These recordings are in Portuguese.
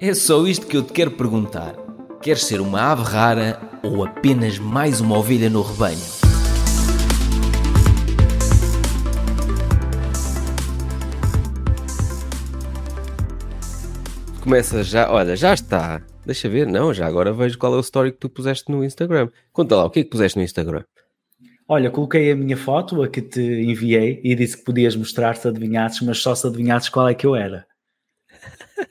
É só isto que eu te quero perguntar. Queres ser uma ave rara ou apenas mais uma ovelha no rebanho? Começa já, olha, já está. Deixa ver, não, já agora vejo qual é o story que tu puseste no Instagram. Conta lá, o que é que puseste no Instagram? Olha, coloquei a minha foto, a que te enviei, e disse que podias mostrar se adivinhasses, mas só se adivinhasses qual é que eu era.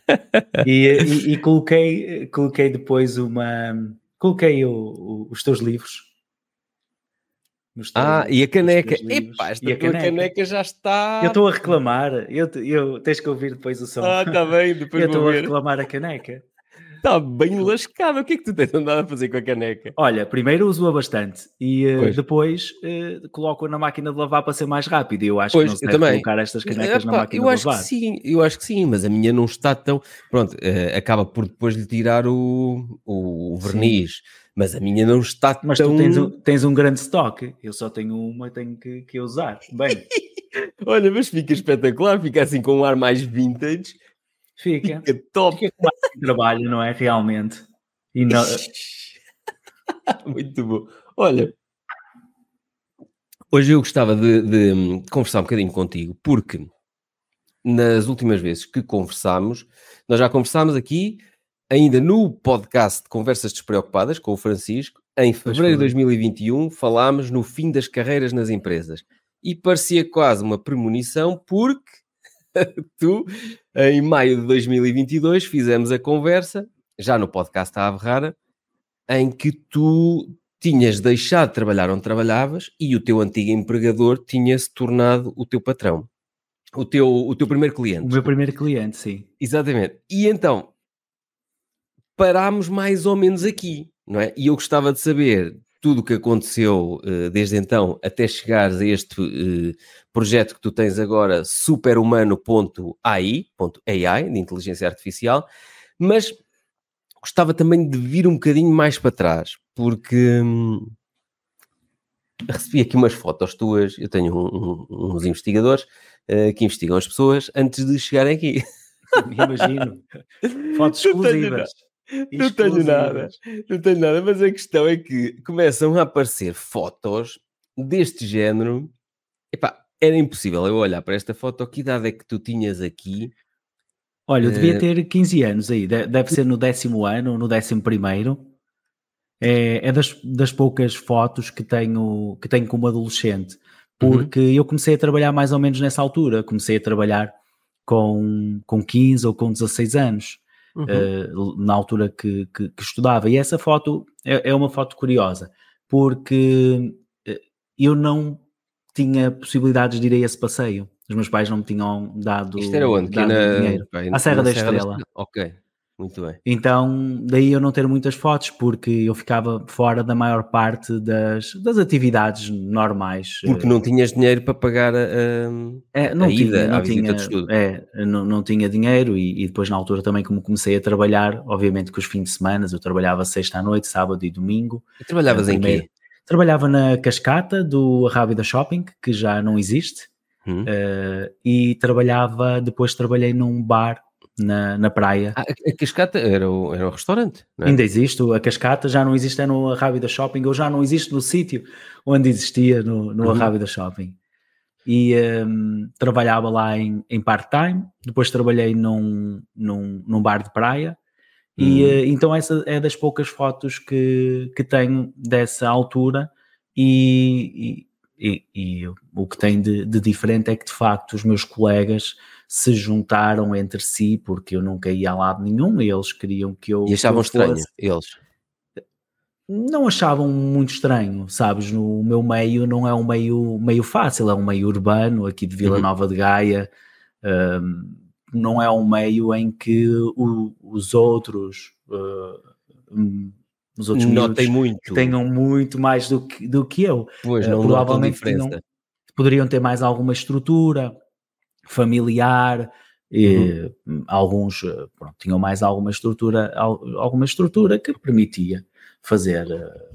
e, e, e, coloquei, coloquei depois uma. Coloquei o, o, os teus livros. ah, e a caneca. Epá, esta e a caneca. caneca. já está. Eu estou a reclamar. Eu, eu, tens que ouvir depois o som. Ah, está bem. Depois eu estou a reclamar a caneca. Está bem lascado. O que é que tu tens andado a fazer com a caneca? Olha, primeiro uso-a bastante e uh, depois uh, coloco-a na máquina de lavar para ser mais rápido. E eu acho pois, que não se deve também. colocar estas canecas na máquina eu de acho Que sim, eu acho que sim, mas a minha não está tão. Pronto, uh, acaba por depois lhe tirar o, o verniz. Sim. Mas a minha não está mas tão... Mas tu tens um, tens um grande estoque. Eu só tenho uma e tenho que, que usar. Bem... Olha, mas fica espetacular. Fica assim com um ar mais vintage. Fica. Fica top. Fica com mais trabalho, não é? Realmente. E não... Muito bom. Olha, hoje eu gostava de, de, conversar um bocadinho contigo, porque nas últimas vezes que conversámos, nós já conversámos aqui, ainda no podcast de Conversas Despreocupadas com o Francisco, em fevereiro de 2021, falámos no fim das carreiras nas empresas. E parecia quase uma premonição, porque tu, em maio de 2022, fizemos a conversa, já no podcast A Ave Rara, em que tu tinhas deixado de trabalhar onde trabalhavas e o teu antigo empregador tinha-se tornado o teu patrão. O teu, o teu primeiro cliente. O meu primeiro cliente, sim. Exatamente. E então, parámos mais ou menos aqui, não é? E eu gostava de saber tudo o que aconteceu uh, desde então até chegares a este uh, projeto que tu tens agora, superhumano.ai, .ai, de inteligência artificial, mas gostava também de vir um bocadinho mais para trás, porque hum, recebi aqui umas fotos tuas, eu tenho um, um, uns investigadores uh, que investigam as pessoas antes de chegarem aqui. Imagino. Fotos exclusivas. Não tenho nada, não tenho nada, mas a questão é que começam a aparecer fotos deste género. Epá, era impossível eu olhar para esta foto. Que idade é que tu tinhas aqui? Olha, eu devia eh, ter 15 anos aí, deve ser no décimo ano ou no décimo primeiro. É, é das, das, poucas fotos que tenho, que tenho como adolescente, uhum. porque uhum. eu comecei a trabalhar mais ou menos nessa altura. Comecei a trabalhar com, com 15 ou com 16 anos, uhum. uh, na altura que, que, que, estudava. E essa foto é, é uma foto curiosa, porque eh, eu não tinha possibilidades de ir a esse passeio. Os meus pais não me tinham dado, Isto era onde? Dado na... dinheiro. Bem, à Serra da Serra Estrela. Da... Ok, muito bem. Então, daí eu não ter muitas fotos, porque eu ficava fora da maior parte das, das atividades normais. Porque não tinhas dinheiro para pagar a, é, não a tinha, ida, não tinha, É, não, não tinha dinheiro e, e, depois na altura também como comecei a trabalhar, obviamente que os fins de semana eu trabalhava sexta à noite, sábado e domingo. E trabalhavas em quê? Trabalhava na cascata do Rábida Shopping, que já não existe, hum. uh, e trabalhava, depois trabalhei num bar na, na praia. Ah, a cascata era o, era o restaurante? É? Ainda existe, a cascata já não existe é no Rábida Shopping, ou já não existe no sítio onde existia no, no uhum. Rábida Shopping. E um, trabalhava lá em, em part-time, depois trabalhei num, num, num bar de praia, e uh, então essa é das poucas fotos que, que tenho dessa altura e, e, e, e o que tem de, de, diferente é que de facto os meus colegas se juntaram entre si porque eu nunca ia a lado nenhum eles queriam que eu. E achavam eu estranho, eles? Não achavam muito estranho, sabes? No meu meio não é um meio, meio fácil, é um meio urbano aqui de Vila uhum. Nova de Gaia. Um, não é um meio em que o, os outros uh, os outros Notem muito. tenham muito mais do que, do que eu. Pois, não uh, provavelmente tinham, poderiam ter mais alguma estrutura familiar, e, uhum. alguns pronto, tinham mais alguma estrutura, alguma estrutura que permitia fazer,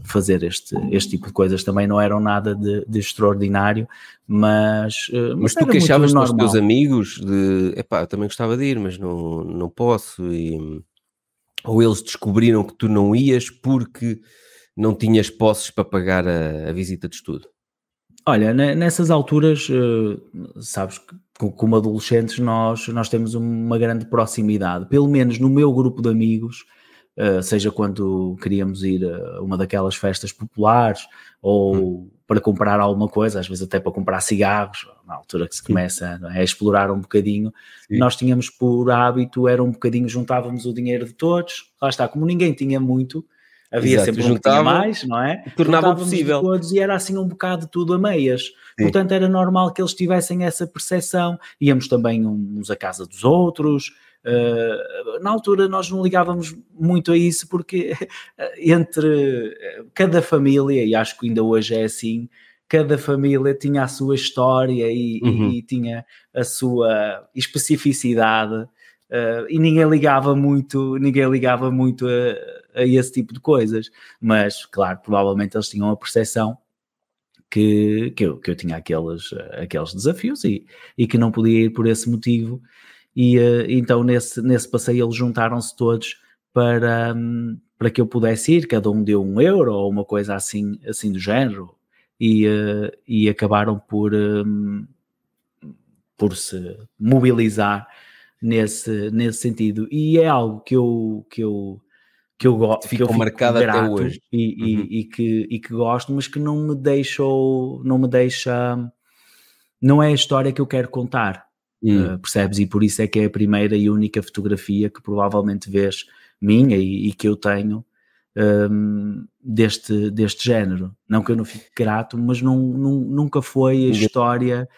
fazer este, este tipo de coisas. Também não eram nada de, de extraordinário, mas. Eh, mas, mas tu queixavas com os teus amigos de epá, eu também gostava de ir, mas não, não posso. E... Ou eles descobriram que tu não ias porque não tinhas posses para pagar a, a visita de estudo? Olha, nessas alturas, eh, sabes que como adolescentes nós, nós temos uma grande proximidade, pelo menos no meu grupo de amigos, eh, seja quando queríamos ir a uma daquelas festas populares ou hum. para comprar alguma coisa, às vezes até para comprar cigarros, na altura que se começa é, a explorar um bocadinho, Sim. nós tínhamos por hábito, era um bocadinho, juntávamos o dinheiro de todos, lá está, como ninguém tinha muito, havia Exato, sempre um juntava, mais, não é? Tornava possível. Todos e era assim um bocado de tudo a meias. Sim. Portanto, era normal que eles tivessem essa percepção. Íamos também uns à casa dos outros, Uh, na altura nós não ligávamos muito a isso porque entre cada família, e acho que ainda hoje é assim, cada família tinha a sua história e, uhum. e tinha a sua especificidade uh, e ninguém ligava muito, ninguém ligava muito a, a, esse tipo de coisas, mas claro, provavelmente eles tinham a percepção que, que, eu, que eu tinha aqueles, aqueles desafios e, e que não podia ir por esse motivo. E uh, então nesse, nesse passeio eles juntaram-se todos para, um, para que eu pudesse ir, cada um deu um euro ou uma coisa assim, assim do género, e, e acabaram por, um, por se mobilizar nesse, nesse sentido. E é algo que eu, que eu, que eu gosto, ficou marcado até hoje e, uhum. e, e, que, e que gosto, mas que não me deixou, não me deixa, não é a história que eu quero contar. Uh, percebes? E por isso é que é a primeira e única fotografia que provavelmente vês minha e, e que eu tenho um, deste, deste género. Não que eu não fique grato, mas não, não nunca foi a história.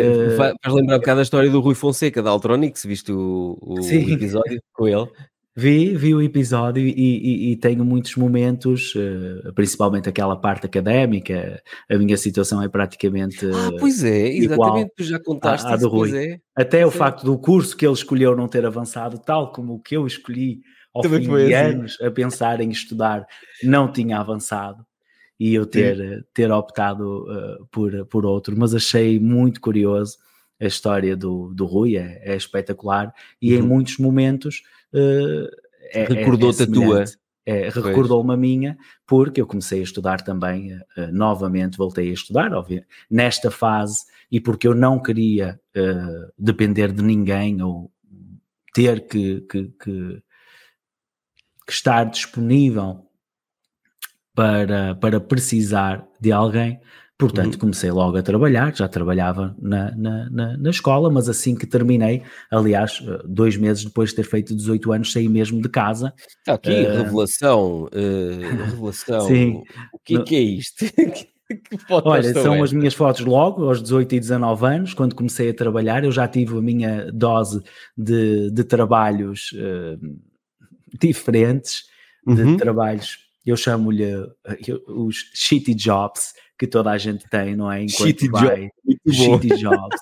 Uh, Faz lembrar um bocado da história do Rui Fonseca da Altronics, viste o, o episódio com ele? Vi, vi o episódio e, e, e tenho muitos momentos, uh, principalmente aquela parte académica. A minha situação é praticamente. Ah, pois é, exatamente, tu já contaste a, a do Rui. É. Até o facto do curso que ele escolheu não ter avançado, tal como o que eu escolhi ao Também fim de assim. anos a pensar em estudar, não tinha avançado e eu ter, ter optado uh, por, por outro, mas achei muito curioso a história do, do Rui, é, é espetacular e uhum. em muitos momentos uh, é, recordou-te é, a tua. É, recordou-me a minha, porque eu comecei a estudar também, uh, novamente voltei a estudar, óbvio, nesta fase, e porque eu não queria depender de ninguém ou ter que, que, que, que estar disponível para, para precisar de alguém, Portanto, uhum. comecei logo a trabalhar, já trabalhava na, na, na, na, escola, mas assim que terminei, aliás, eh, dois meses depois de ter feito 18 anos, saí mesmo de casa. Está aqui, uh... revelação, uh, revelação. Sim. O que, no... que é isto? Olha, são é? as minhas fotos logo, aos 18 e 19 anos, quando comecei a trabalhar, eu já tive a minha dose de, de trabalhos uh, diferentes, de uhum. trabalhos, eu chamo-lhe os shitty jobs, que toda a gente tem, não é? Enquanto shitty vai, job. shitty jobs,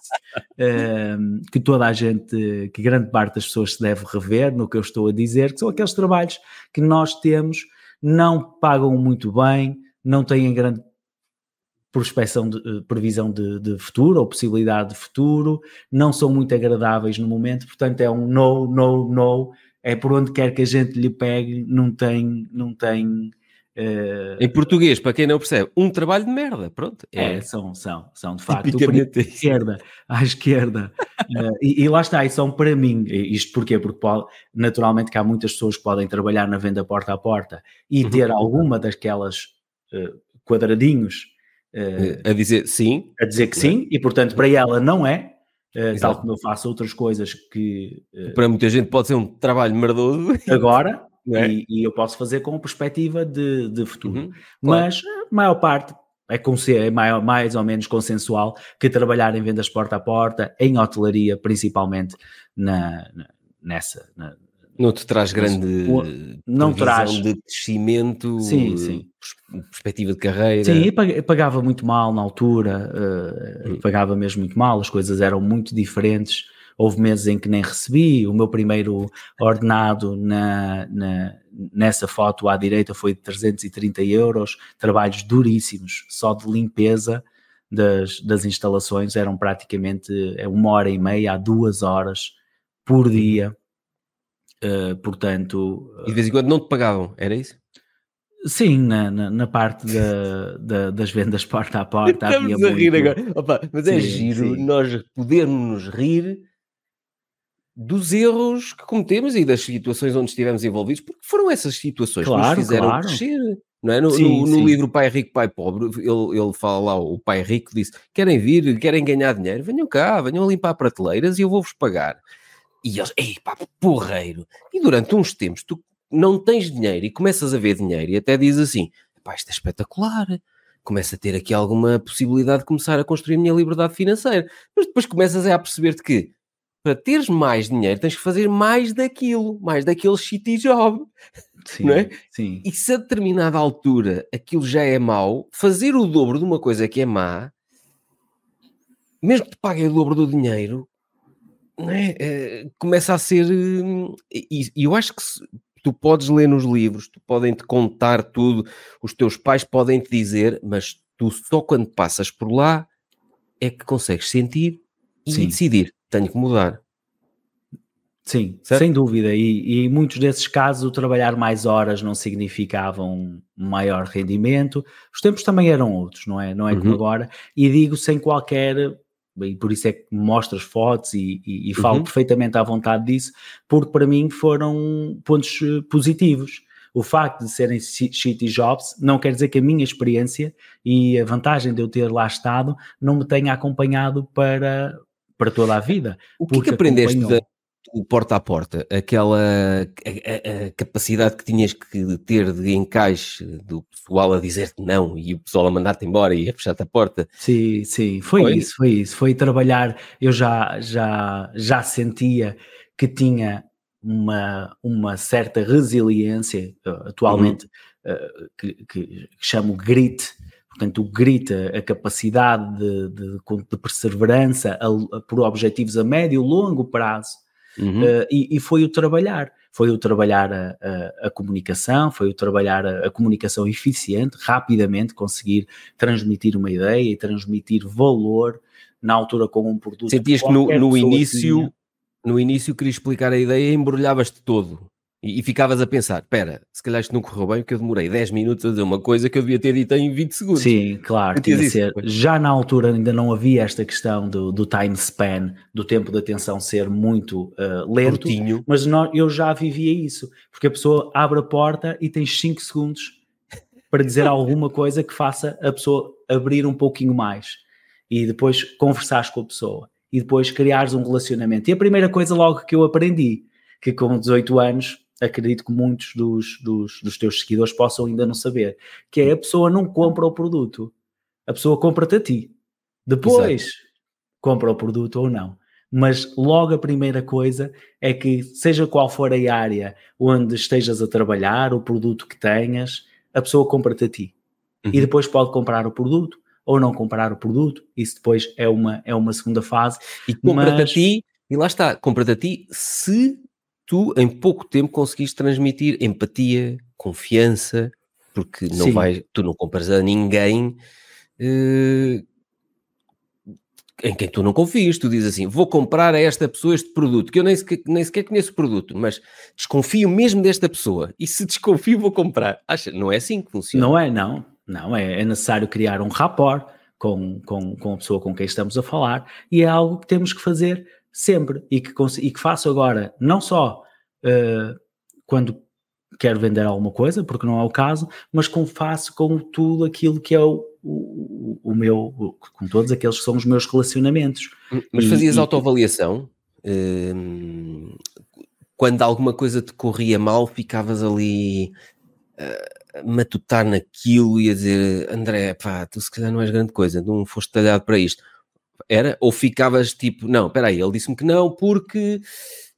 um, ehm, que toda a gente, que grande parte das pessoas se deve rever no que eu estou a dizer, que são aqueles trabalhos que nós temos, não pagam muito bem, não têm grande de, eh, previsão de, de, futuro ou possibilidade de futuro, não são muito agradáveis no momento, portanto é um no, no, no, é por onde quer que a gente lhe pegue, não tem, não tem Uh, em português, para quem não percebe, um trabalho de merda, pronto. É, é são, são, são de facto à esquerda, à esquerda. uh, e, e, lá está, e são para mim, isto porquê? Porque naturalmente que há muitas pessoas que podem trabalhar na venda porta a porta e uhum. ter alguma daquelas uh, quadradinhos a dizer sim. A dizer que sim, e portanto para ela não é, tal como eu faço outras coisas que... para muita gente pode ser um trabalho merdoso. Agora, é? E, e, eu posso fazer com perspectiva de, de futuro. Uhum, Mas a maior parte é, é maior, mais ou menos consensual que trabalhar em vendas porta a porta, em hotelaria, principalmente na, na nessa. Na, não te traz grande não traz de crescimento, sim, sim. perspectiva de carreira. Sim, pagava muito mal na altura, uh, pagava mesmo muito mal, as coisas eram muito diferentes houve meses em que nem recebi. O meu primeiro ordenado na, na, nessa foto à direita foi de 330 euros, trabalhos duríssimos, só de limpeza das, das instalações, eram praticamente é uma hora e meia a duas horas por dia Uh, portanto. E de vez em quando não te pagavam, era isso? Sim, na, na, na parte da, da, das vendas porta a porta. Estamos a rir muito... agora. Opa, mas é sim, é giro sim. nós podermos rir dos erros que cometemos e das situações onde estivemos envolvidos, porque foram essas situações claro, que nos fizeram claro. crescer. Não é? No, sim, no, no livro Pai Rico, Pai Pobre, ele, ele fala lá, o pai rico disse: querem vir, querem ganhar dinheiro, venham cá, venham limpar prateleiras e eu vou-vos pagar. E eles, ei pá, porreiro. E durante uns tempos tu não tens dinheiro e começas a ver dinheiro e até dizes assim: pá, isto é espetacular. Começa a ter aqui alguma possibilidade de começar a construir a minha liberdade financeira. Mas depois começas a perceber-te que para teres mais dinheiro tens que fazer mais daquilo, mais daquele shitty job. Sim, é? sim. E se a determinada altura aquilo já é mau, fazer o dobro de uma coisa que é má, mesmo que te paguem o dobro do dinheiro, é? É, começa a ser. E, e eu acho que se, tu podes ler nos livros, tu podem te contar tudo, os teus pais podem te dizer, mas tu só quando passas por lá é que consegues sentir e Sim. decidir tenho que mudar. Sim, certo? sem dúvida. E, e, muitos desses casos o trabalhar mais horas não significava um maior rendimento. Os tempos também eram outros, não é? Não é uhum. como agora. E digo sem qualquer. E por isso é que mostro as fotos e, e, e falo uhum. perfeitamente à vontade disso, porque para mim foram pontos eh, positivos. O facto de serem shitty jobs não quer dizer que a minha experiência e a vantagem de eu ter lá estado não me tenha acompanhado para, para toda a vida. O que, é que aprendeste do porta a porta? Aquela a, a, a, capacidade que tinhas que ter de encaixe do pessoal a dizer-te não e o pessoal a mandar-te embora e a fechar-te a porta? Sim, sim, foi, foi, isso, foi isso. Foi trabalhar, eu já, já, já sentia que tinha uma, uma certa resiliência, uh, atualmente, uhum. uh, que, que, que chamo grit, Portanto, o grita a capacidade de, de, de perseverança a, a, por objetivos a médio e longo prazo. Uhum. Uh, e, e, foi o trabalhar. Foi o trabalhar a, a, a comunicação, foi o trabalhar a, comunicação eficiente, rapidamente conseguir transmitir uma ideia e transmitir valor na altura com um produto. Sentias que no, no início, no início querias explicar a ideia e embrulhavas-te todo. E, e, ficavas a pensar, espera, se calhar isto não correu bem porque eu demorei 10 minutos a dizer uma coisa que eu devia ter dito em 20 segundos. Sim, claro, tinha de ser. Já na altura ainda não havia esta questão do, do time span, do tempo de atenção ser muito uh, lento, Curtinho. mas não, eu já vivia isso, porque a pessoa abre a porta e tens 5 segundos para dizer alguma coisa que faça a pessoa abrir um pouquinho mais e depois conversares com a pessoa e depois criares um relacionamento. E a primeira coisa logo que eu aprendi, que com 18 anos acredito que muitos dos, dos, dos, teus seguidores possam ainda não saber, que é a pessoa não compra o produto, a pessoa compra-te a ti. Depois Exato. compra o produto ou não. Mas logo a primeira coisa é que, seja qual for a área onde estejas a trabalhar, o produto que tenhas, a pessoa compra-te a ti. Uhum. E depois pode comprar o produto ou não comprar o produto, isso depois é uma, é uma segunda fase. E compra-te mas... a ti, e lá está, compra-te a ti se tu em pouco tempo conseguiste transmitir empatia, confiança, porque não vais, tu não compras a ninguém uh, em quem tu não confias. Tu dizes assim: vou comprar a esta pessoa este produto, que eu nem sequer, nem sequer conheço o produto, mas desconfio mesmo desta pessoa. E se desconfio, vou comprar. Acha? Não é assim que funciona. Não é, não. Não, é, é necessário criar um rapport com, com, com a pessoa com quem estamos a falar e é algo que temos que fazer sempre e que, e que faço agora, não só uh, quando quero vender alguma coisa, porque não é o caso, mas com, faço com tudo aquilo que é o, o, o meu, com todos aqueles que são os meus relacionamentos. Mas fazias e, autoavaliação? Uh, quando alguma coisa te corria mal, ficavas ali uh, a matutar naquilo e a dizer André, pá, tu se calhar não és grande coisa, não foste talhado para isto era? Ou ficavas tipo, não, espera aí, ele disse-me que não porque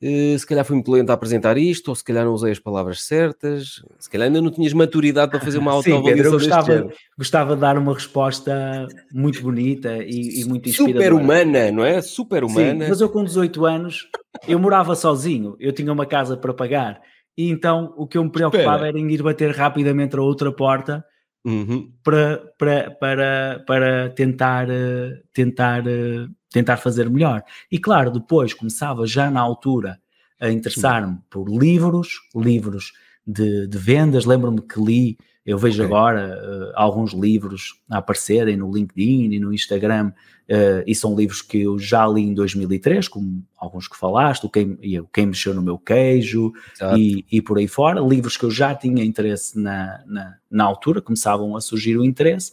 uh, se calhar fui muito lento a apresentar isto, ou se calhar não usei as palavras certas, se calhar ainda não tinhas maturidade para fazer uma autoavaliação Sim, gostava, gostava de dar uma resposta muito bonita e, e muito inspiradora. Super humana, não é? Super humana. Sim, mas eu com 18 anos, eu morava sozinho, eu tinha uma casa para pagar, e então o que eu me preocupava Espera. era em ir bater rapidamente a outra porta uhum. para, para, para, para tentar, eh, tentar, eh, tentar fazer melhor. E claro, depois começava já na altura a interessar-me por livros, livros de, de vendas. Lembro-me que li, eu vejo okay. agora uh, alguns livros a aparecerem no LinkedIn e no Instagram, uh, e são livros que eu já li em 2003, como alguns que falaste, o Quem, quem Mexeu no Meu Queijo e, e, por aí fora. Livros que eu já tinha interesse na, na, na altura, começavam a surgir o interesse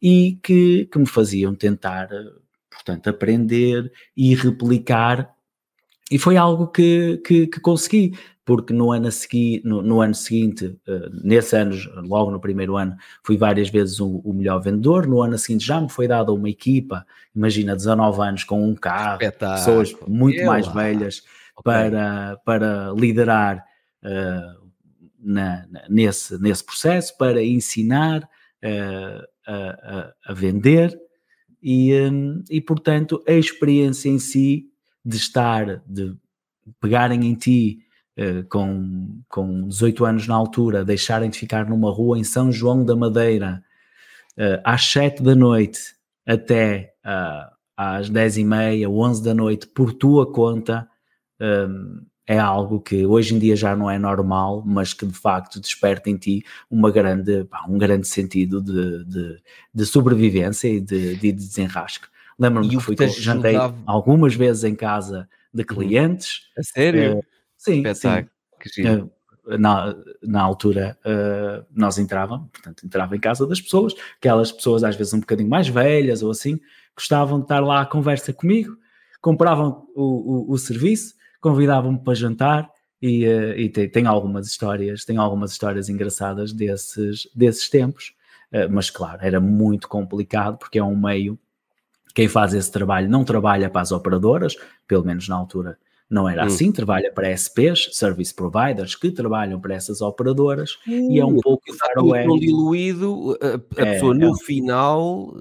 e que, que me faziam tentar, portanto, aprender e replicar. E foi algo que, que, que consegui, porque no ano, segui, no, no ano seguinte, uh, nesse ano, logo no primeiro ano, fui várias vezes o, o, melhor vendedor. No ano seguinte já me foi dada uma equipa, imagina, 19 anos com um carro, pessoas muito Eu, mais velhas okay. para, para liderar uh, na, na, nesse, nesse processo, para ensinar. Uh, a, a, vender e, um, e, portanto, a experiência em si de estar, de pegarem em ti com, com 18 anos na altura, deixarem de ficar numa rua em São João da Madeira uh, às 7 da noite até uh, às 10 e meia, 11 da noite, por tua conta, é algo que hoje em dia já não é normal, mas que de facto desperta em ti uma grande, um grande sentido de, de, de sobrevivência e de, de desenrasque. Lembro-me que fui, jantei algumas vezes em casa de uhum. clientes. A sério? Sim, sim. Uh, na, na altura uh, nós entrávamos, portanto, entrava em casa das pessoas, aquelas pessoas às vezes um bocadinho mais velhas ou assim, gostavam de estar lá à conversa comigo, compravam o, o, o serviço, convidavam-me para jantar e, uh, e tem, tem, algumas histórias, tem algumas histórias engraçadas desses, desses tempos, uh, mas claro, era muito complicado porque é um meio, quem faz esse trabalho não trabalha para as operadoras, pelo menos na altura não era hum. assim, trabalha para SPs, Service Providers, que trabalham para essas operadoras hum, e é um pouco está tão diluído, a, a é, pessoa no é. final,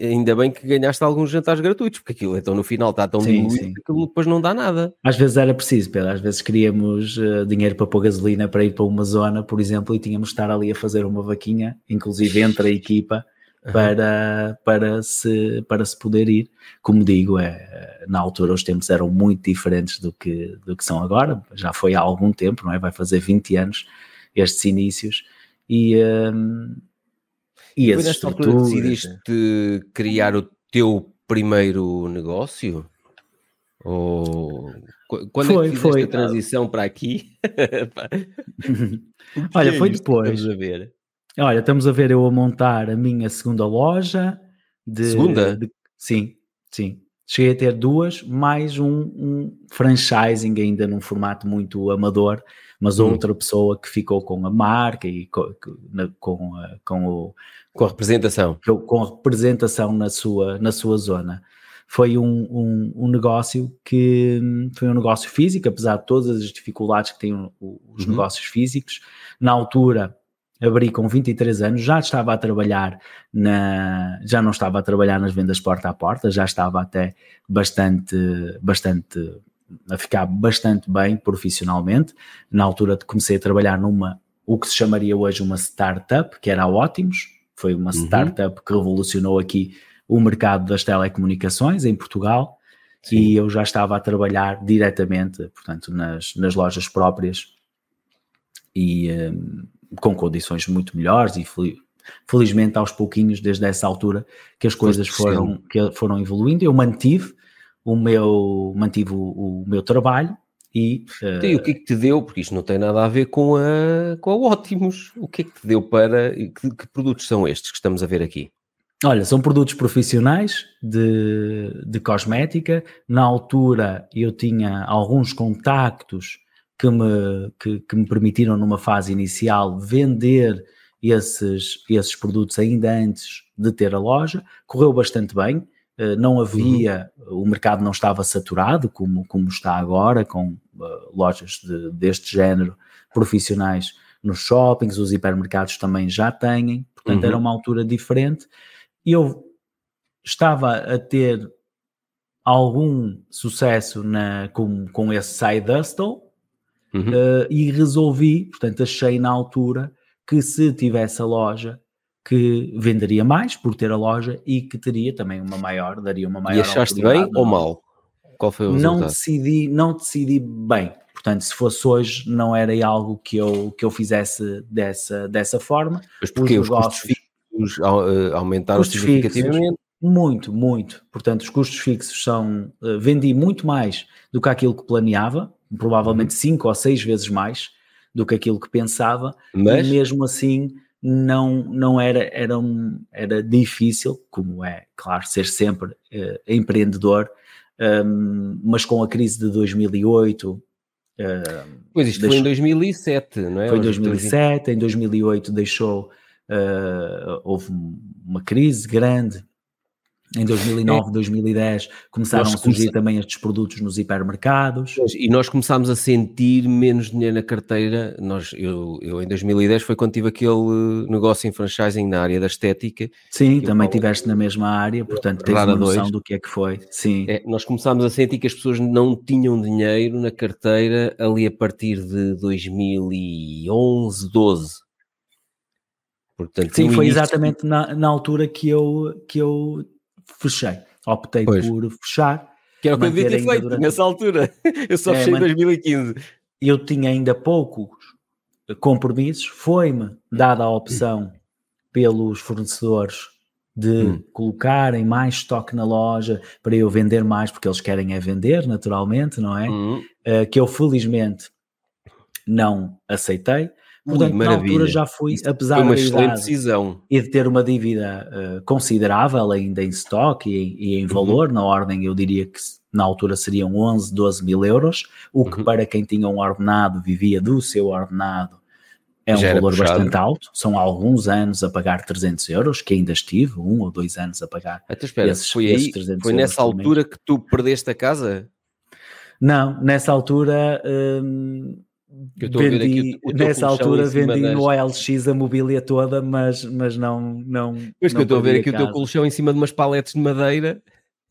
ainda bem que ganhaste alguns jantares gratuitos, porque aquilo então no final está tão sim, diluído sim. que aquilo depois não dá nada. Às vezes era preciso, Pedro, às vezes queríamos uh, dinheiro para pôr gasolina para ir para uma zona, por exemplo, e tínhamos de estar ali a fazer uma vaquinha, inclusive entre a equipa, para, para, se, para se poder ir. Como digo, é, na altura os tempos eram muito diferentes do que, do que são agora, já foi há algum tempo, não é? Vai fazer 20 anos estes inícios e, um, e as estruturas... decidiste criar o teu primeiro negócio? Ou quando foi, é que foi a transição para aqui? Olha, foi depois. A ver? Olha, estamos a ver eu a montar a minha segunda loja. De, segunda? De, sim, sim. Cheguei a ter duas, mais um, um, franchising ainda num formato muito amador, mas hum. outra pessoa que ficou com a marca e com, com, com, o, com a representação. Com a representação na sua, na sua zona. Foi um, um, um negócio que foi um negócio físico, apesar de todas as dificuldades que têm os uhum. negócios físicos. Na altura, abri com 23 anos, já estava a trabalhar na, já não estava a trabalhar nas vendas porta a porta, já estava até bastante, bastante, a ficar bastante bem profissionalmente. Na altura comecei a trabalhar numa, o que se chamaria hoje uma startup, que era a Ótimos, foi uma uhum. startup que revolucionou aqui o mercado das telecomunicações em Portugal. Sim. E eu já estava a trabalhar diretamente, portanto, nas, nas lojas próprias e, um, com condições muito melhores e felizmente aos pouquinhos desde essa altura que as coisas foram, que foram evoluindo. Eu mantive o meu, mantive o, o meu trabalho e, uh... e o que é que te deu? Porque isto não tem nada a ver com a, com a Ótimos. O que é que te deu para. Que, que produtos são estes que estamos a ver aqui? Olha, são produtos profissionais de, de cosmética. Na altura eu tinha alguns contactos que me, que, que, me permitiram, numa fase inicial, vender esses, esses produtos ainda antes de ter a loja. Correu bastante bem, eh, não havia, uhum. o mercado não estava saturado como, como está agora, com uh, lojas de, deste género profissionais nos shoppings, os hipermercados também já têm, portanto uhum. era uma altura diferente. Eu estava a ter algum sucesso na, com, com esse side hustle, Uhum. Uh, e resolvi, portanto, achei na altura que se tivesse a loja que venderia mais por ter a loja e que teria também uma maior, daria uma maior. E achaste bem ou mal? Qual foi o não resultado? decidi, não decidi bem. Portanto, se fosse hoje, não era algo que eu, que eu fizesse dessa, dessa forma. Mas porque os, negócios- custos fixos eh, aumentaram Custos significativamente? Muito, muito. Portanto, os custos fixos são. eh, vendi muito mais do que aquilo que planeava, provavelmente Uhum. cinco ou seis vezes mais do que aquilo que pensava, Mas, e mesmo assim não, não era, era, um, era difícil, como é, claro, ser sempre eh, empreendedor, ehm, mas com a crise de 2008. eh, pois isto foi deixa- em 2007, não é? foi em Hoje, 2007, em 2008 deixou, eh, houve um- uma crise grande. Em 2009, 2010 começaram Nós a surgir também estes produtos nos hipermercados. E nós começámos a sentir menos dinheiro na carteira. Nós, eu, eu em 2010 foi quando tive aquele eh, negócio em franchising na área da estética. Sim, também falo- tiveste na mesma área, portanto tens uma noção dois. do que é que foi. Sim, É, nós começámos a sentir que as pessoas não tinham dinheiro na carteira ali a partir de 2011, 12. Portanto, sim foi início- exatamente na, na altura que eu, que eu fechei. Optei Pois. por fechar. Que era o que eu devia ter feito durante- nessa altura. Eu só É, fechei em man- 2015. eu tinha ainda poucos compromissos, foi-me dada a opção pelos fornecedores de Hum. colocarem mais estoque na loja para eu vender mais, porque eles querem é vender, naturalmente, não é? Hum, Uh, que eu felizmente não aceitei. Portanto, na maravilha. altura já fui, Isso apesar Foi uma da excelente idade decisão. e de ter uma dívida uh, considerável ainda em estoque e, em- e em Uhum. valor, na ordem eu diria que na altura seriam 11, 12 mil euros, o que Uhum. para quem tinha um ordenado, vivia do seu ordenado, é um valor puxado. bastante alto. São alguns anos a pagar 300 euros, que ainda estive, um ou dois anos a pagar. Então espera, Esses- foi aí, 300 foi nessa altura que tu perdeste a casa? Não, nessa altura. hum, Que vendi, nessa altura vendi das- no OLX a mobília toda, mas, mas não. não Pois que não eu estou a ver aqui o teu casa. colchão em cima de umas paletes de madeira.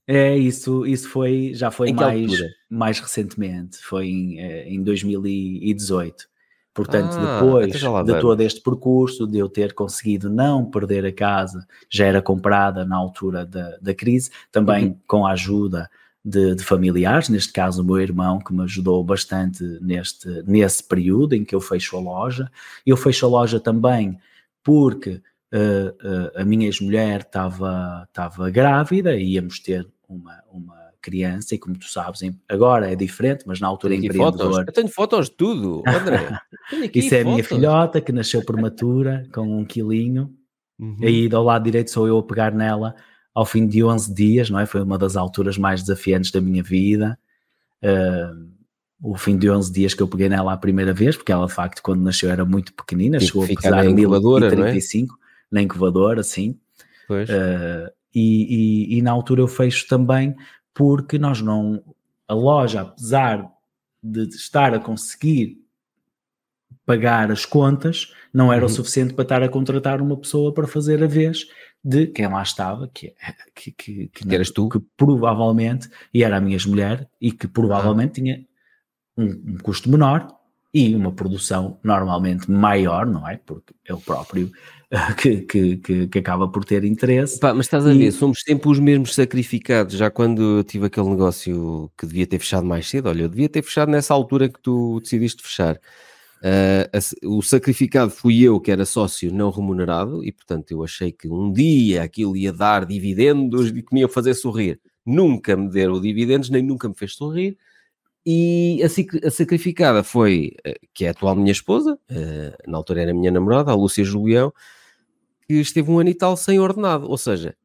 É, isso, isso foi, já foi que mais, altura? mais recentemente, foi em, eh, em 2018. Portanto, Ah, depois então de todo este percurso, de eu ter conseguido não perder a casa, já era comprada na altura da, da crise, também Uhum. com a ajuda de, de familiares, neste caso o meu irmão, que me ajudou bastante neste, nesse período em que eu fecho a loja. Eu fecho a loja também porque eh, eh, a minha ex-mulher estava grávida e íamos ter uma, uma criança, e como tu sabes, agora é diferente, mas na altura Tenho aqui fotos. empreendedor. Eu tenho fotos de tudo, André. Isso é a minha filhota que nasceu prematura, com um quilinho. Uhum. Aí do lado direito sou eu a pegar nela ao fim de 11 dias, não é? Foi uma das alturas mais desafiantes da minha vida. Ah, o fim de 11 dias que eu peguei nela a primeira vez, porque ela de facto quando nasceu era muito pequenina, Tive chegou a pesar na incubadora, não é? 1035 na incubadora, sim. Pois. Uh, e, e- e na altura eu fecho também porque nós não, a loja, apesar de estar a conseguir pagar as contas, não era Uhum. o suficiente para estar a contratar uma pessoa para fazer a vez de quem lá estava, que, que, que, que, eras tu? que provavelmente, e era a minha mulher, e que provavelmente tinha um, um custo menor e uma produção normalmente maior, não é? Porque é o próprio que, que, que, que acaba por ter interesse. Pá, mas estás a E- ver, somos sempre os mesmos sacrificados. Já quando eu tive aquele negócio que devia ter fechado mais cedo, olha, eu devia ter fechado nessa altura que tu decidiste fechar. Ah, a- o sacrificado fui eu, que era sócio não remunerado, e portanto eu achei que um dia aquilo ia dar dividendos e que me ia fazer sorrir. Nunca me deram dividendos, nem nunca me fez sorrir. E a, a sacrificada foi, eh, que é a atual minha esposa, eh, na altura era minha namorada, a Lúcia Julião, que esteve um ano e tal sem ordenado. Ou seja,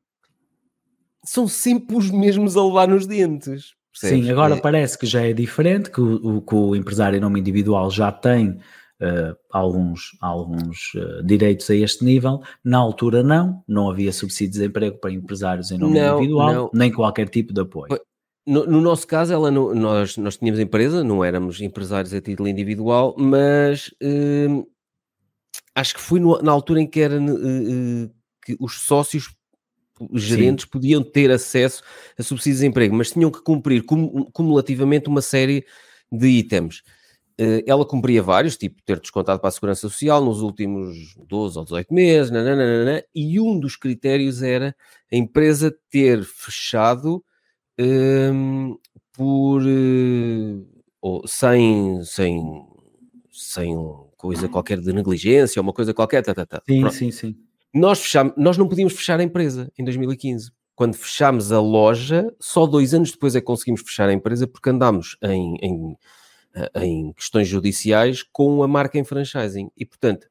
são sempre os mesmos a levar nos dentes. Percebes? Sim, agora É- parece que já é diferente, que o, que o empresário em nome individual já tem eh, alguns, alguns eh, direitos a este nível. Na altura não, não havia subsídio de desemprego para empresários em nome Não, individual, não. nem qualquer tipo de apoio. No, no nosso caso, ela não- nós, nós tínhamos empresa, não éramos empresários a título individual, mas hum, acho que foi no- na altura em que era que os sócios os gerentes podiam ter acesso a subsídios de emprego, mas tinham que cumprir cum- cumulativamente uma série de itens. Eh, Ela cumpria vários, tipo ter descontado para a Segurança Social nos últimos 12 ou 18 meses, nananana, e um dos critérios era a empresa ter fechado hum, por, eh, ou sem, sem, sem coisa qualquer de negligência, ou uma coisa qualquer, tá, tá, tá. Sim, Pronto. sim, sim. Nós, fechamos, nós não podíamos fechar a empresa em 2015. Quando fechámos a loja, só dois anos depois é que conseguimos fechar a empresa porque andámos em, em, em questões judiciais com a marca em franchising. E, portanto,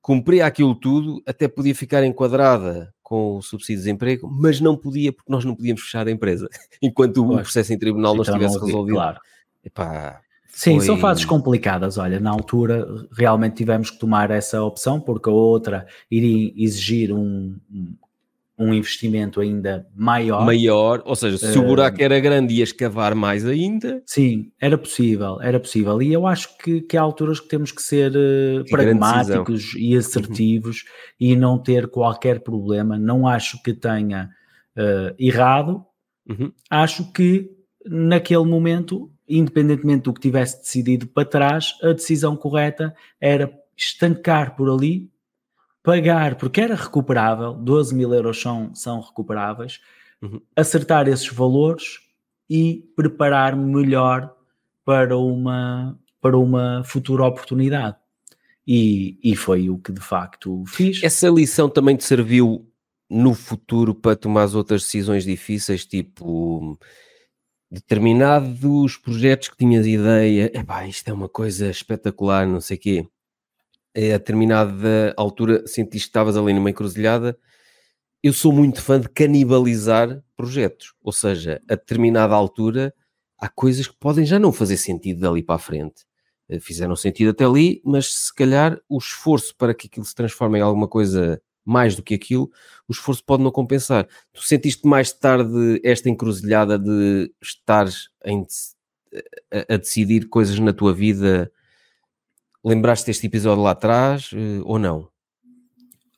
cumpria aquilo tudo, até podia ficar enquadrada com o subsídio de desemprego, mas não podia porque nós não podíamos fechar a empresa enquanto o processo em tribunal não Então estivesse não resolvido. Claro. Epá, Sim, Foi- são fases complicadas. Olha, na altura realmente tivemos que tomar essa opção porque a outra iria exigir um, um- investimento ainda maior. maior, ou seja, se o Eh, buraco era grande ia escavar mais ainda, Sim, era possível, era possível. E eu acho que, que há alturas que temos que ser eh, grande pragmáticos e assertivos e não ter qualquer problema. Não acho que tenha eh, errado, Uhum. acho que naquele momento, independentemente do que tivesse decidido para trás, a decisão correta era estancar por ali, pagar, porque era recuperável, 12 mil euros são, são recuperáveis, Uhum. acertar esses valores e preparar melhor para uma, para uma futura oportunidade. E, e foi o que de facto fiz. essa lição também te serviu no futuro para tomar as outras decisões difíceis, tipo determinados projetos que tinhas ideia, epá, isto é uma coisa espetacular, não sei o quê. A determinada altura sentiste que estavas ali numa encruzilhada. Eu sou muito fã de canibalizar projetos, ou seja, a determinada altura há coisas que podem já não fazer sentido dali para a frente. Eh, Fizeram sentido até ali, mas se calhar o esforço para que aquilo se transforme em alguma coisa mais do que aquilo, o esforço pode não compensar. Tu sentiste mais tarde esta encruzilhada de estares em dec- a, a decidir coisas na tua vida? Lembraste deste episódio lá atrás eh, ou não?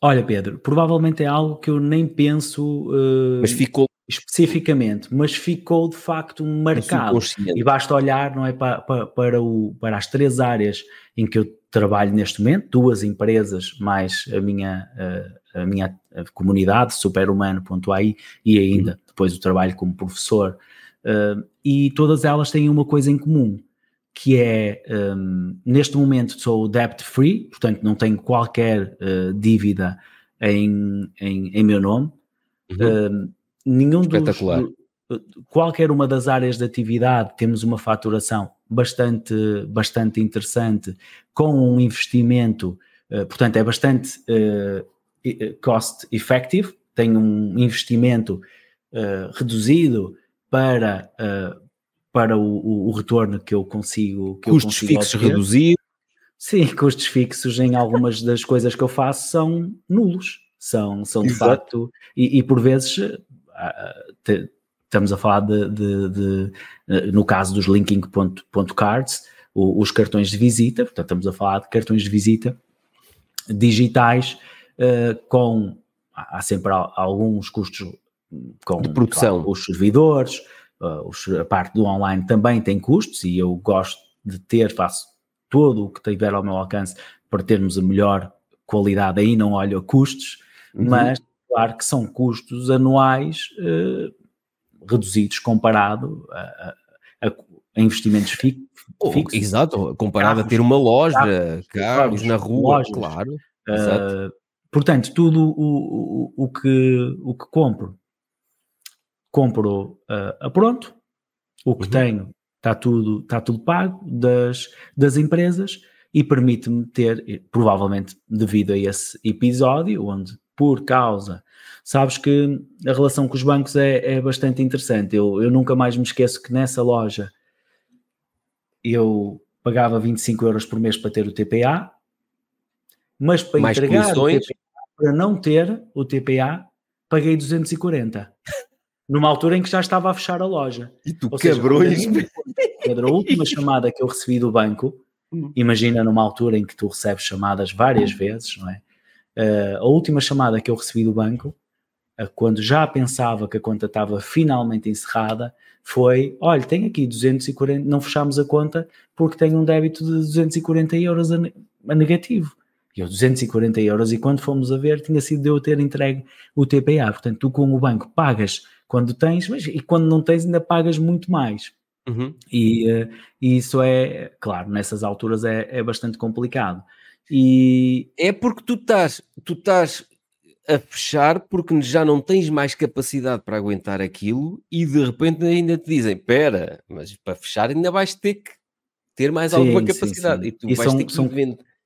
Olha, Pedro, provavelmente é algo que eu nem penso eh, Mas ficou especificamente, mas ficou de facto marcado. E basta olhar não é, para, para, para, o, para as três áreas em que eu trabalho neste momento, duas empresas, mais a minha, eh, a minha comunidade, superhumano.ai, e ainda depois o trabalho como professor, eh, e todas elas têm uma coisa em comum, que é, um, neste momento sou debt free, portanto não tenho qualquer eh, dívida em, em, em meu nome, Uhum. um, nenhum dos, Espetacular. do- qualquer uma das áreas de atividade temos uma faturação bastante, bastante interessante com um investimento, portanto é bastante cost effective, tem um investimento eh, reduzido para, eh, para o, o- retorno que eu consigo que eu Custos consigo fixos obter. reduzidos. Sim, custos fixos em algumas das coisas que eu faço são nulos. São, são de Exato. facto, e, e por vezes te- estamos a falar de, de- de, eh, no caso dos linking.cards, os cartões de visita, portanto estamos a falar de cartões de visita digitais eh, com, há sempre al- alguns custos com De produção. os servidores, eh, a parte do online também tem custos e eu gosto de ter, faço todo o que tiver ao meu alcance para termos a melhor qualidade, aí não olho a custos, Uhum. mas claro que são custos anuais eh, reduzidos comparado a, a- a- a investimentos Oh, fixos. exato, comparado a Carros, ter uma loja, carros, carros na rua, lojas. claro. Uh. Portanto, tudo o, o, o, que, o que compro, compro uh, a pronto, o que Uhum. tenho está tudo, está tudo pago das, das empresas e permite-me ter, provavelmente devido a esse episódio, onde por causa, sabes que a relação com os bancos é, é bastante interessante. Eu, eu nunca mais me esqueço que nessa loja eu pagava 25 euros por mês para ter o TPA, mas para Mais entregar comissões? o TPA, para não ter o TPA, paguei 240. Numa altura em que já estava a fechar a loja. E tu, Ou seja, cabrões, quando eu- Pedro, a última chamada que eu recebi do banco, Hum. imagina numa altura em que tu recebes chamadas várias vezes, não é? Eh, a última chamada que eu recebi do banco, eh, quando já pensava que a conta estava finalmente encerrada, foi: olha, tem aqui 240, não fechamos a conta porque tem um débito de 240 euros a, ne- a negativo. E eu, 240 euros, e quando fomos a ver, tinha sido de eu ter entregue o TPA. Portanto, tu com o banco pagas quando tens, mas e quando não tens, ainda pagas muito mais. Uhum. E, uh, e, isso é, claro, nessas alturas é, é bastante complicado. E é porque tu estás, tu estás a fechar porque já não tens mais capacidade para aguentar aquilo e de repente ainda te dizem: Espera, mas para fechar ainda vais ter que ter mais sim, alguma capacidade sim, sim. e tu e vais são, ter que são...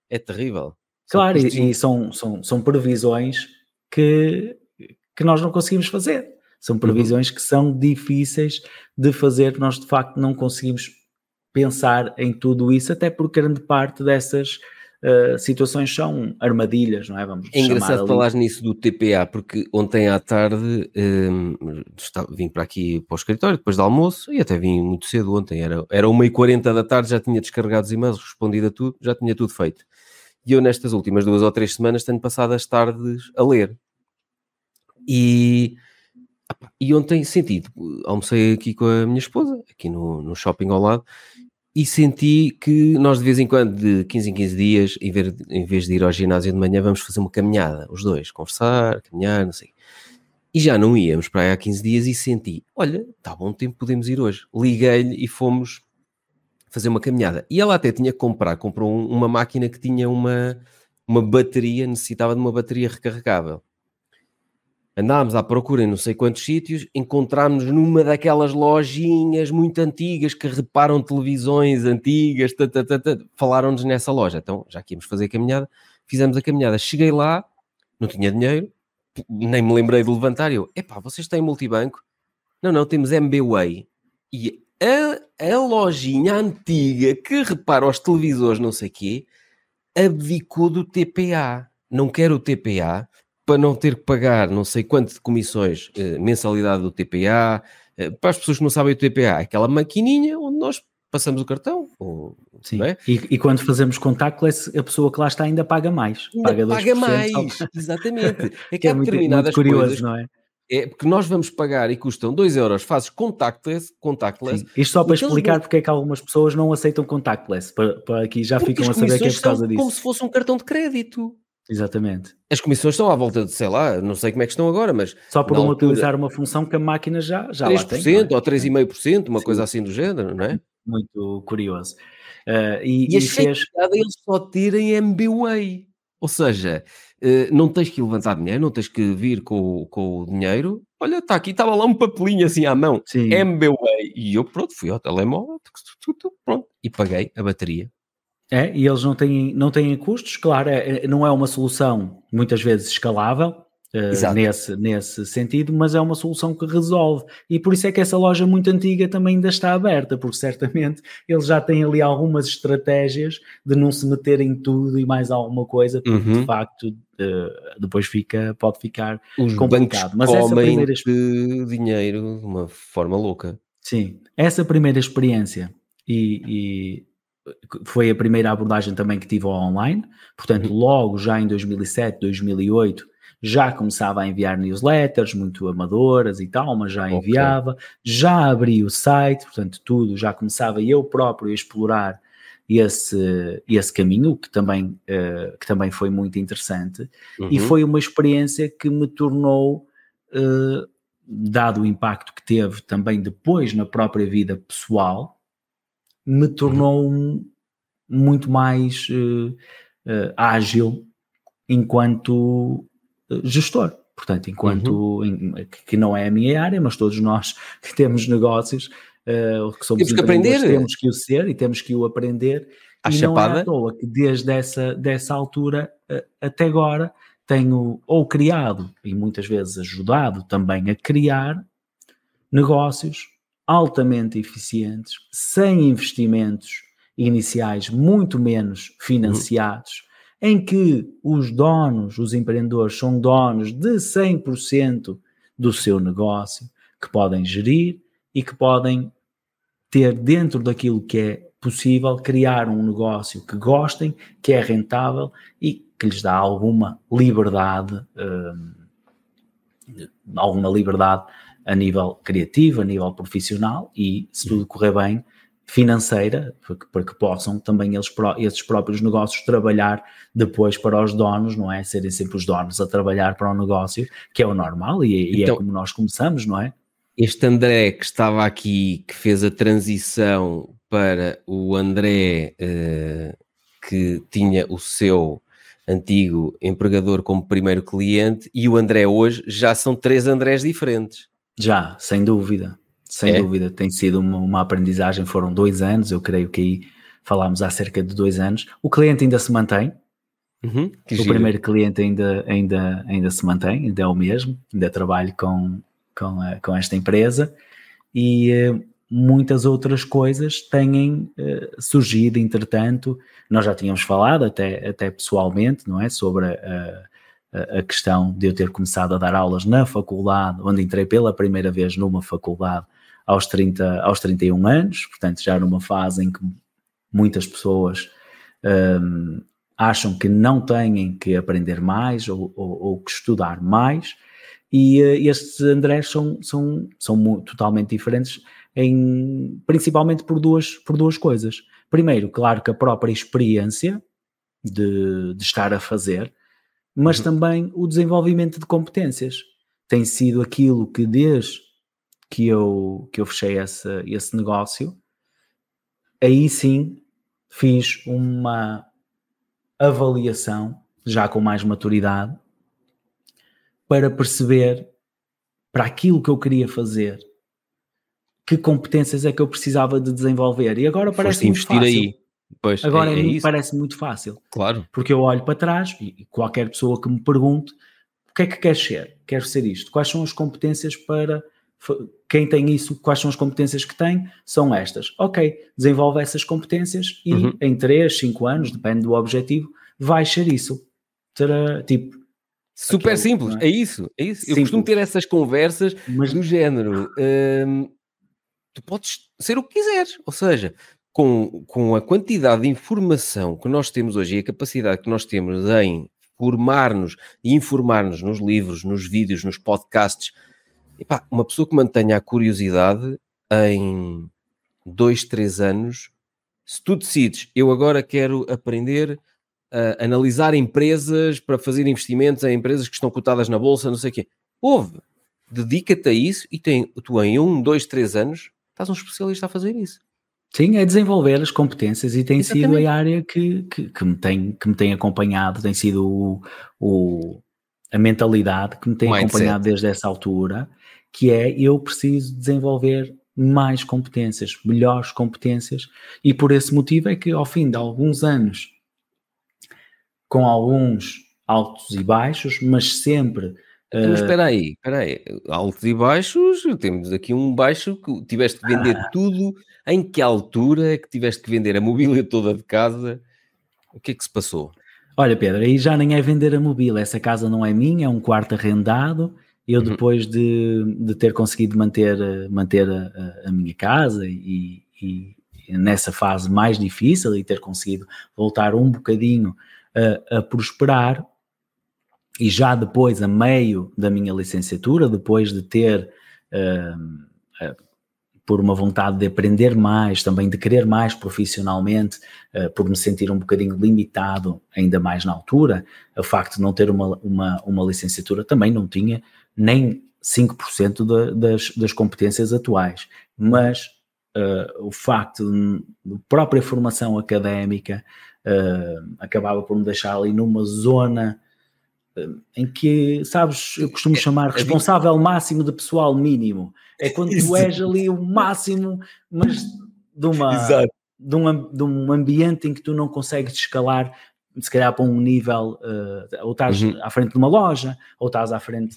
É terrível. Claro, e, e, são, são, são previsões que, que nós não conseguimos fazer. São uhum. previsões uhum. que são difíceis de fazer, nós de facto não conseguimos pensar em tudo isso, até porque grande parte dessas uh, situações são armadilhas, não é? Vamos é engraçado falar nisso do TPA, porque ontem à tarde um, estava, vim para aqui para o escritório depois do almoço e até vim muito cedo ontem, era, era 1h40 da tarde, já tinha descarregado os e-mails, respondido a tudo, já tinha tudo feito. E eu nestas últimas duas ou três semanas tenho passado as tardes a ler. E, e ontem senti, almocei aqui com a minha esposa, aqui no, no shopping ao lado, e senti que nós de vez em quando, de 15 em 15 dias, em vez, em vez de ir ao ginásio de manhã, vamos fazer uma caminhada, os dois, conversar, caminhar, não sei. E já não íamos para aí há 15 dias e senti, olha, está bom tempo, podemos ir hoje. Liguei-lhe e fomos fazer uma caminhada. E ela até tinha que comprar, comprou uma máquina que tinha uma, uma bateria, necessitava de uma bateria recarregável andámos à procura em não sei quantos sítios, encontrámos numa daquelas lojinhas muito antigas que reparam televisões antigas, falaram-nos nessa loja. Então, já que íamos fazer a caminhada, fizemos a caminhada. Cheguei lá, não tinha dinheiro, nem me lembrei de levantar. Eu, epá, vocês têm multibanco? Não, não, temos MBWay. E a, a lojinha antiga que repara os televisores, não sei o quê, abdicou do TPA. Não quero o TPA, para não ter que pagar não sei quanto de comissões, eh, mensalidade do TPA, eh, para as pessoas que não sabem o TPA, aquela maquininha onde nós passamos o cartão. Ou, Sim, é? e, e, quando fazemos contactless, a pessoa que lá está ainda paga mais. Ainda paga, paga mais, exatamente. É que, é há muito, determinadas muito curioso, coisas, não é? É porque nós vamos pagar e custam 2 euros, fazes contactless, contactless. Sim. Isto só para explicar vão... porque é que algumas pessoas não aceitam contactless, para, para aqui já porque ficam a saber que é por causa disso. como se fosse um cartão de crédito. Exatamente. As comissões estão à volta de, sei lá, não sei como é que estão agora, mas... Só por não altura, utilizar uma função que a máquina já, já 3% lá tem. 3% é? ou 3,5%, uma Sim. coisa assim do género, não é? Muito curioso. Uh, e, e, e fez... eles só terem MBWay. Ou seja, não tens que levantar dinheiro, não tens que vir com, com o dinheiro. Olha, está aqui, estava lá um papelinho assim à mão. Sim. MBWay. E eu, pronto, fui ao telemóvel, pronto, e paguei a bateria é, e eles não têm, não têm custos, claro, é, é não é uma solução muitas vezes escalável uh, nesse, nesse sentido, mas é uma solução que resolve. E por isso é que essa loja muito antiga também ainda está aberta, porque certamente eles já têm ali algumas estratégias de não se meter em tudo e mais alguma coisa, porque uhum. de facto uh, depois fica, pode ficar Os complicado. mas essa primeira de dinheiro de uma forma louca. Sim, essa primeira experiência e, e foi a primeira abordagem também que tive ao online, portanto, uhum. logo já em 2007, 2008, já começava a enviar newsletters, muito amadoras e tal, mas já enviava, okay. já abri o site, portanto, tudo, já começava eu próprio a explorar esse, esse caminho, que também, uh, que também foi muito interessante, uhum. e foi uma experiência que me tornou, uh, dado o impacto que teve também depois na própria vida pessoal, me tornou muito mais uh, ágil enquanto gestor. Portanto, enquanto uhum. em, que não é a minha área, mas todos nós que temos negócios, uh, que somos temos que aprender, temos que o ser e temos que o aprender. À e chapada. não é à toa que desde essa dessa altura uh, até agora tenho ou criado e muitas vezes ajudado também a criar negócios altamente eficientes, sem investimentos iniciais muito menos financiados, uhum. Em que os donos, os empreendedores, são donos de 100% do seu negócio, que podem gerir e que podem ter dentro daquilo que é possível criar um negócio que gostem, que é rentável e que lhes dá alguma liberdade, hum, alguma liberdade a nível criativo, a nível profissional e, se tudo correr bem, financeira, para que, possam também eles, esses próprios negócios trabalhar depois para os donos, não é? Serem sempre os donos a trabalhar para o negócio, que é o normal e, e é então, é como nós começamos, não é? Este André que estava aqui, que fez a transição para o André uh, que tinha o seu antigo empregador como primeiro cliente e o André hoje já são três Andrés diferentes. Já, sem dúvida. Sem é? dúvida, tem sido uma, uma, aprendizagem. Foram dois anos, eu creio que aí falámos há cerca de dois anos. O cliente ainda se mantém. Uhum, o giro. primeiro cliente ainda, ainda, ainda se mantém, ainda é o mesmo. Ainda trabalho com, com, a, com esta empresa. E uh, muitas outras coisas têm uh, surgido, entretanto. Nós já tínhamos falado, até, até pessoalmente, não é? Sobre a, a, a questão de eu ter começado a dar aulas na faculdade, onde entrei pela primeira vez numa faculdade aos, 30, aos 31 anos, portanto, já numa fase em que muitas pessoas um, acham que não têm que aprender mais ou, ou, ou que estudar mais. E uh, estes Andrés são, são, são totalmente diferentes em, principalmente por duas, por duas coisas. Primeiro, claro que a própria experiência de, de estar a fazer, mas uhum. também o desenvolvimento de competências. Tem sido aquilo que desde que eu, que eu fechei esse, esse negócio, aí sim fiz uma avaliação, já com mais maturidade, para perceber para aquilo que eu queria fazer que competências é que eu precisava de desenvolver. E agora parece muito fácil. Aí. Pois, agora é, é parece muito fácil. Claro. Porque eu olho para trás e qualquer pessoa que me pergunte o que é que queres ser? Quero ser isto. Quais são as competências para quem tem isso, quais são as competências que tem? São estas. Ok, desenvolve essas competências e uhum. em 3, 5 anos, depende do objetivo, vai ser isso. Terá, tipo, Super aquele, simples, é? é? isso, é isso. Simples. Eu costumo ter essas conversas Mas, do género. Hum, tu podes ser o que quiseres. Ou seja, com, com a quantidade de informação que nós temos hoje e a capacidade que nós temos em formar-nos e informar-nos nos livros, nos vídeos, nos podcasts, epá, uma pessoa que mantenha a curiosidade em dois, três anos, se tu decides, eu agora quero aprender a analisar empresas para fazer investimentos em empresas que estão cotadas na bolsa, não sei o quê, ouve, dedica-te a isso e tem, tu em um, dois, três anos estás um especialista a fazer isso. Sim, é desenvolver as competências e tem Exatamente. sido a área que, que, que, me tem, que me tem acompanhado, tem sido o, o a mentalidade que me tem Mindset. acompanhado desde essa altura, que é eu preciso desenvolver mais competências, melhores competências, e por esse motivo é que ao fim de alguns anos, com alguns altos e baixos, mas sempre então, mas espera aí, espera aí, altos e baixos, temos aqui um baixo que tiveste que vender ah. tudo, em que altura é que tiveste que vender a mobília toda de casa? O que é que se passou? Olha Pedro, aí já nem é vender a mobília, essa casa não é minha, é um quarto arrendado, eu uhum. depois de, de ter conseguido manter, manter a, a minha casa e, e, nessa fase mais difícil e ter conseguido voltar um bocadinho a, a prosperar, e já depois, a meio da minha licenciatura, depois de ter, uh, uh, por uma vontade de aprender mais, também de querer mais profissionalmente, uh, por me sentir um bocadinho limitado, ainda mais na altura, o facto de não ter uma, uma, uma licenciatura também não tinha nem 5% de, das, das competências atuais, mas o facto de própria formação académica acabava por me deixar ali numa zona em que, sabes, eu costumo é, chamar responsável máximo de pessoal mínimo. É quando tu és ali o máximo, mas de, uma, de, um, de um ambiente em que tu não consegues escalar, se calhar para um nível, uh, ou estás uhum. à frente de uma loja, ou estás à frente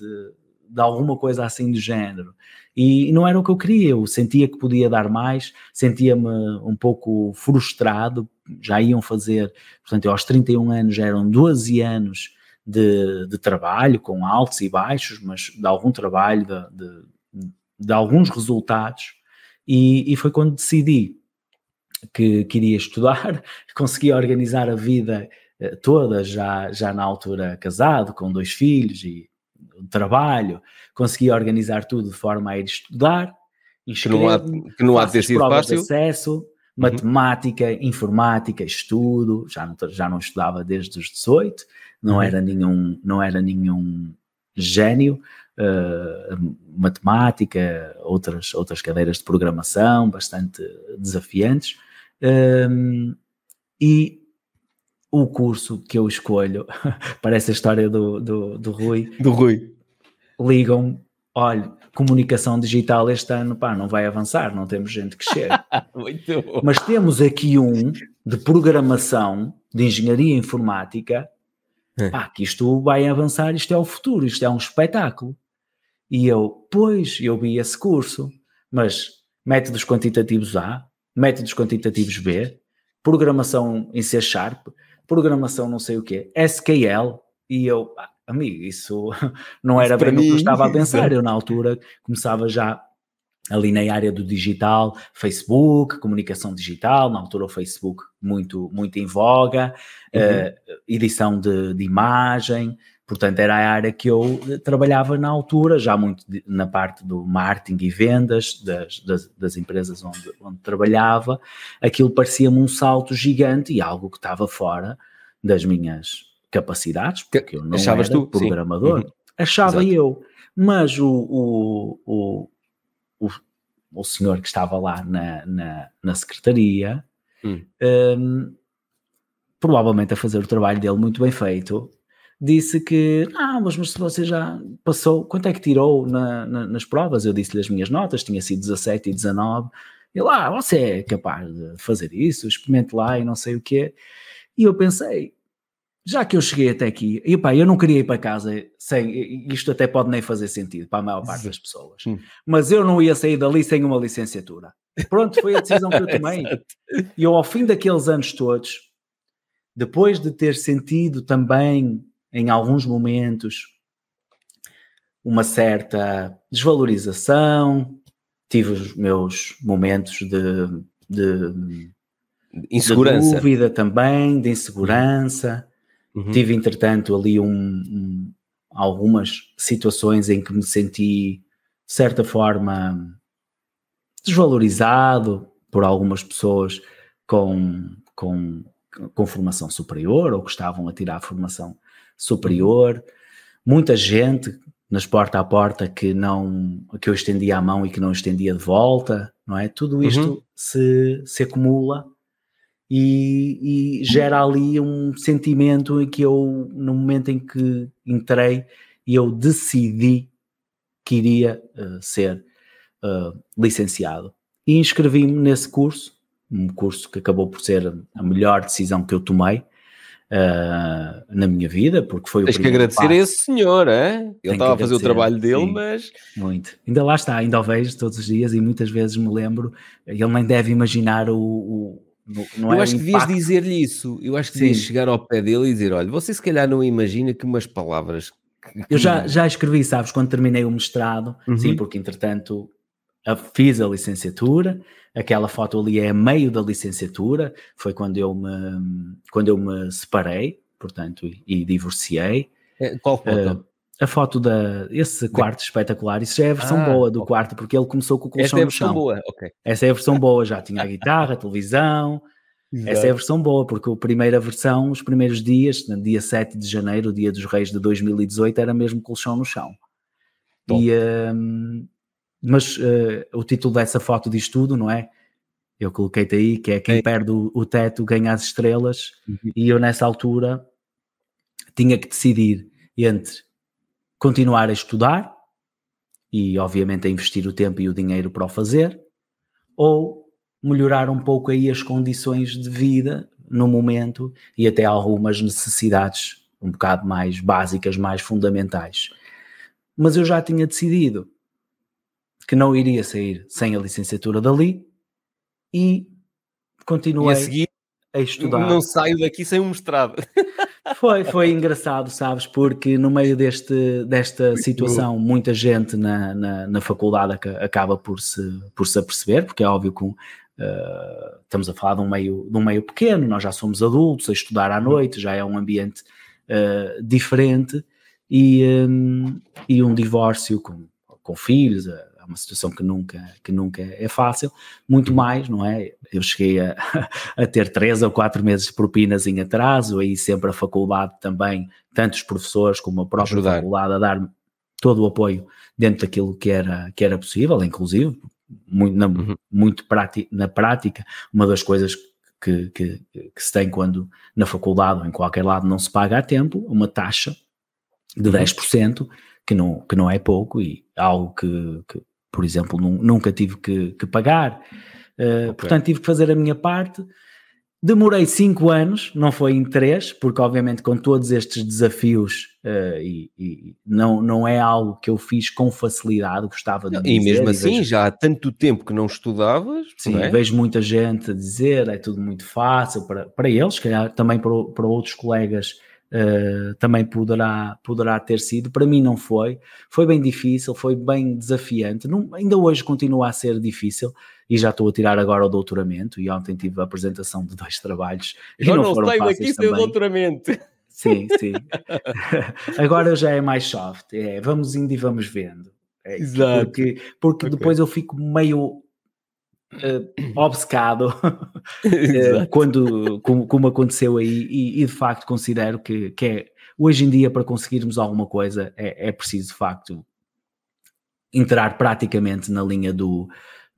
de alguma coisa assim do género. E não era o que eu queria, eu sentia que podia dar mais, sentia-me um pouco frustrado, já iam fazer, portanto, aos 31 anos, já eram 12 anos de, de, trabalho, com altos e baixos, mas de algum trabalho, de, de, de alguns resultados, e, e, foi quando decidi que queria estudar, consegui organizar a vida eh, toda, já, já na altura casado, com dois filhos e trabalho, consegui organizar tudo de forma a ir estudar, que não há, que não há de ter sido fácil. acesso, uhum. matemática, uhum. informática, estudo, já não, já não estudava desde os 18, não uhum. era nenhum, não era nenhum gênio, uh, matemática, outras, outras cadeiras de programação bastante desafiantes. Um, e o curso que eu escolho, parece a história do, do, do Rui. Do Rui. Ligam, olha, comunicação digital este ano, pá, não vai avançar, não temos gente que chegue. Mas temos aqui um de programação, de engenharia informática, é. pá, que isto vai avançar, isto é o futuro, isto é um espetáculo. E eu, pois, eu vi esse curso, mas métodos quantitativos A, métodos quantitativos B, programação em C Sharp, programação não sei o quê, SQL, e eu, ah, amigo, isso não era isso bem o que eu estava a pensar. Eu, na altura, começava já ali na área do digital, Facebook, comunicação digital, na altura o Facebook muito, muito em voga, uhum. uh, edição de, de, imagem, portanto era a área que eu trabalhava na altura, já muito na parte do marketing e vendas das, das, das empresas onde, onde trabalhava, aquilo parecia-me um salto gigante e algo que estava fora das minhas capacidades, porque eu não Achavas era tu? programador, uhum. achava Exato. eu, mas o, o, o, o, o, senhor que estava lá na, na, na secretaria, hum. um, provavelmente a fazer o trabalho dele muito bem feito, disse que, ah, mas, mas se você já passou, quanto é que tirou na, na, nas provas? Eu disse-lhe as minhas notas, tinha sido 17 e 19, e lá, ah, você é capaz de fazer isso, experimente lá e não sei o quê. E eu pensei, já que eu cheguei até aqui, e pá, eu não queria ir para casa sem, isto até pode nem fazer sentido para a maior parte das pessoas, mas eu não ia sair dali sem uma licenciatura. Pronto, foi a decisão que eu tomei. e eu, ao fim daqueles anos todos, depois de ter sentido também, em alguns momentos, uma certa desvalorização, tive os meus momentos de, de insegurança. de dúvida também, de insegurança. Uhum. Tive, entretanto, ali um, um, algumas situações em que me senti, de certa forma, desvalorizado por algumas pessoas com, com, com formação superior ou que estavam a tirar a formação superior. Muita gente nas porta a porta que não que eu estendia a mão e que não estendia de volta, não é? Tudo isto uhum. se, se acumula e, e, gera ali um sentimento em que eu, no momento em que entrei, eu decidi que iria uh, ser uh, licenciado. E inscrevi-me nesse curso, um curso que acabou por ser a melhor decisão que eu tomei, Uh, na minha vida, porque foi Tens o Tens que agradecer passo. a esse senhor, é? ele estava a fazer o trabalho dele, sim, mas. Muito. Ainda lá está, ainda o vejo todos os dias e muitas vezes me lembro, ele nem deve imaginar o, o não eu é acho que devias dizer-lhe isso. Eu acho que devias chegar ao pé dele e dizer: olha, você se calhar não imagina que umas palavras. Que... Eu já, já escrevi, sabes, quando terminei o mestrado, uhum. sim, porque entretanto fiz a licenciatura. Aquela foto ali é meio da licenciatura, foi quando eu me, quando eu me separei, portanto, e, e divorciei. É, qual foto? Uh, a foto da esse quarto espetacular, isso já é a versão ah, boa do okay. quarto, porque ele começou com o colchão Essa é a versão boa, ok. Essa é a versão boa, já tinha a guitarra, a televisão. Exato. Essa é a versão boa, porque a primeira versão, os primeiros dias, dia 7 de janeiro, o dia dos reis de 2018, era mesmo colchão no chão. E, um, mas uh, o título dessa foto diz tudo, não é? Eu coloquei-te aí, que é quem perde o, o, teto ganha as estrelas, uhum. e eu nessa altura tinha que decidir entre continuar a estudar e, obviamente, a investir o tempo e o dinheiro para o fazer, ou melhorar um pouco aí as condições de vida no momento e até algumas necessidades um bocado mais básicas, mais fundamentais. Mas eu já tinha decidido que não iria sair sem a licenciatura dali e continuei e a, seguir, a estudar. Não saio daqui sem um mestrado. Foi, foi engraçado, sabes, porque no meio deste, desta situação, muita gente na, na, na, faculdade acaba por se, por se aperceber, porque é óbvio que uh, estamos a falar de um, meio, de um meio pequeno, nós já somos adultos, a estudar à noite, já é um ambiente uh, diferente, e, um, e um divórcio com, com filhos, uma situação que nunca, que nunca é fácil, muito mais, não é? Eu cheguei a, a ter três ou quatro meses de propinas em atraso, aí sempre a faculdade também, tanto os professores como a própria Ajudar. faculdade a dar todo o apoio dentro daquilo que era, que era possível, inclusive, muito, na, Uhum. muito práti- na prática, uma das coisas que, que, que se tem quando na faculdade ou em qualquer lado não se paga a tempo, uma taxa de Uhum. 10%, que não, que não é pouco e algo que, que, por exemplo, nu- nunca tive que, que pagar. Uh, Portanto, tive que fazer a minha parte. Demorei cinco anos, não foi em três, porque obviamente com todos estes desafios uh, e, e não, não é algo que eu fiz com facilidade, gostava de E dizer, mesmo assim, vejo- já há tanto tempo que não estudavas, Sim, não é? vejo muita gente a dizer é tudo muito fácil para, para eles, se calhar também para, para outros colegas eh, também poderá, poderá ter sido. Para mim não foi. Foi bem difícil, foi bem desafiante. Não- ainda hoje continua a ser difícil e já estou a tirar agora o doutoramento e ontem tive a apresentação de dois trabalhos e Eu não, não foram fáceis o também. doutoramento. Sim, sim. Agora já é mais soft. É, vamos indo e vamos vendo. É, Exato. Porque, porque Ok. depois eu fico meio eh, obcecado eh, quando, como, como aconteceu aí, e, e de facto considero que, que é hoje em dia para conseguirmos alguma coisa é, é preciso de facto entrar praticamente na linha do,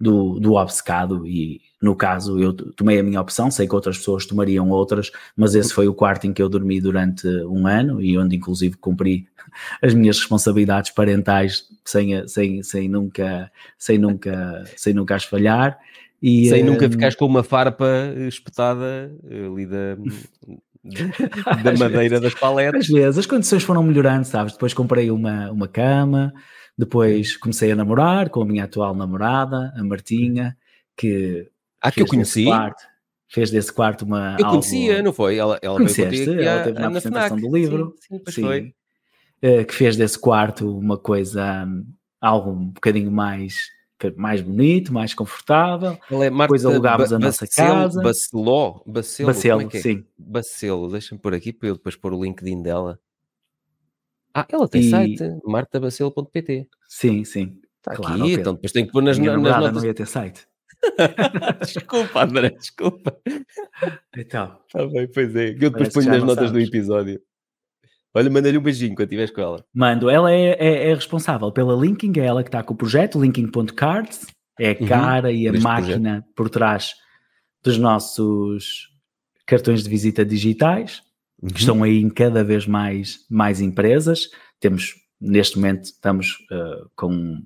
do, do obcecado e no caso eu tomei a minha opção, sei que outras pessoas tomariam outras, mas esse foi o quarto em que eu dormi durante um ano e onde inclusive cumpri as minhas responsabilidades parentais sem, sem, sem nunca sem nunca sem nunca as falhar e, Sem nunca hum, ficares com uma farpa espetada eh, ali da, da Às madeira das às paletas. vezes as condições foram melhorando, sabes? Depois comprei uma, uma cama, depois comecei a namorar com a minha atual namorada, a Martinha, que Ah, que eu conheci. quarto, fez desse quarto uma Eu algo- conhecia, não foi? Ela, ela veio Conheceste? aqui Ela teve na na apresentação FNAC. do livro. Sim, sim, Sim. foi. Eh, que fez desse quarto uma coisa, hum, algo um bocadinho mais, mais bonito, mais confortável. Ela é Marta Depois alugámos a nossa casa. Baceló. Bacelo. Bacelo, é que é? sim. Bacelo. Deixa-me pôr aqui para eu depois pôr o LinkedIn dela. Ah, ela tem E- site, martabacelo.pt. Sim, sim. Está Claro, aqui, então depois tenho que pôr nas, Minha nas notas. não ia ter site. desculpa, André, desculpa. Então, Está bem, pois é. Eu depois ponho nas notas do sabes. episódio. Olha, manda-lhe um beijinho quando estiveres com ela. Mando, ela é, é- é responsável pela Linking, é ela que está com o projeto, Linking.cards, é a Uhum, cara e a máquina por trás dos nossos cartões de visita digitais, Uhum. que estão aí em cada vez mais, mais empresas. Temos, neste momento, estamos uh, com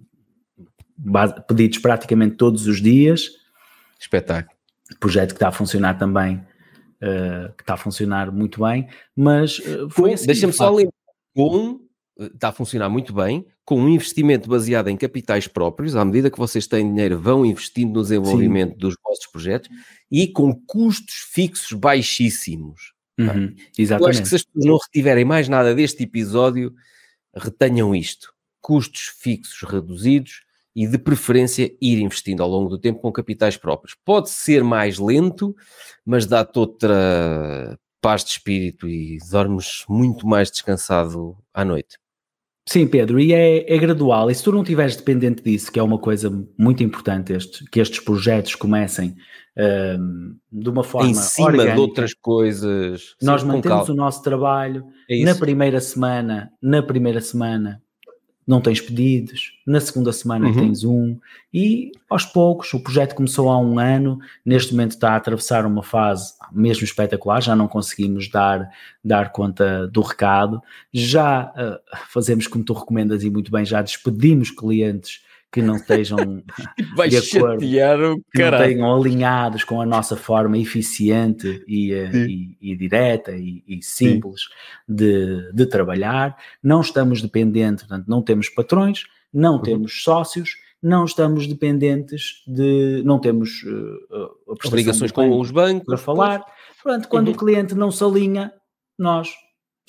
pedidos praticamente todos os dias, Espetáculo. projeto que está a funcionar também, uh, que está a funcionar muito bem, mas uh, foi assim, Deixa-me de só lembrar. Com, está a funcionar muito bem, com um investimento baseado em capitais próprios, à medida que vocês têm dinheiro, vão investindo no desenvolvimento dos vossos projetos e com custos fixos baixíssimos. Uhum, Eu acho exatamente. que se as pessoas não retiverem mais nada deste episódio, retenham isto: custos fixos reduzidos e, de preferência, ir investindo ao longo do tempo com capitais próprios. Pode ser mais lento, mas dá-te outra paz de espírito e dormes muito mais descansado à noite. Sim, Pedro, e é, é gradual. E se tu não estiveres dependente disso, que é uma coisa muito importante, este, que estes projetos comecem hum, de uma forma em cima orgânica. de outras coisas. Nós mantemos o nosso trabalho. É Na primeira semana, na primeira semana não tens pedidos, na segunda semana Uhum. tens um, e aos poucos, o projeto começou há um ano, neste momento está a atravessar uma fase mesmo espetacular, já não conseguimos dar, dar conta do recado, já ah, fazemos como tu recomendas e muito bem, já despedimos clientes que não estejam Vai de acordo. que não tenham alinhados com a nossa forma eficiente e, eh, Sim. e- e direta e, e simples de, de trabalhar. Não estamos dependentes, portanto, não temos patrões, não Uhum. temos sócios, não estamos dependentes de. não temos prestação Obrigações do com os bancos. para falar. Portanto, quando Uhum. o cliente não se alinha, nós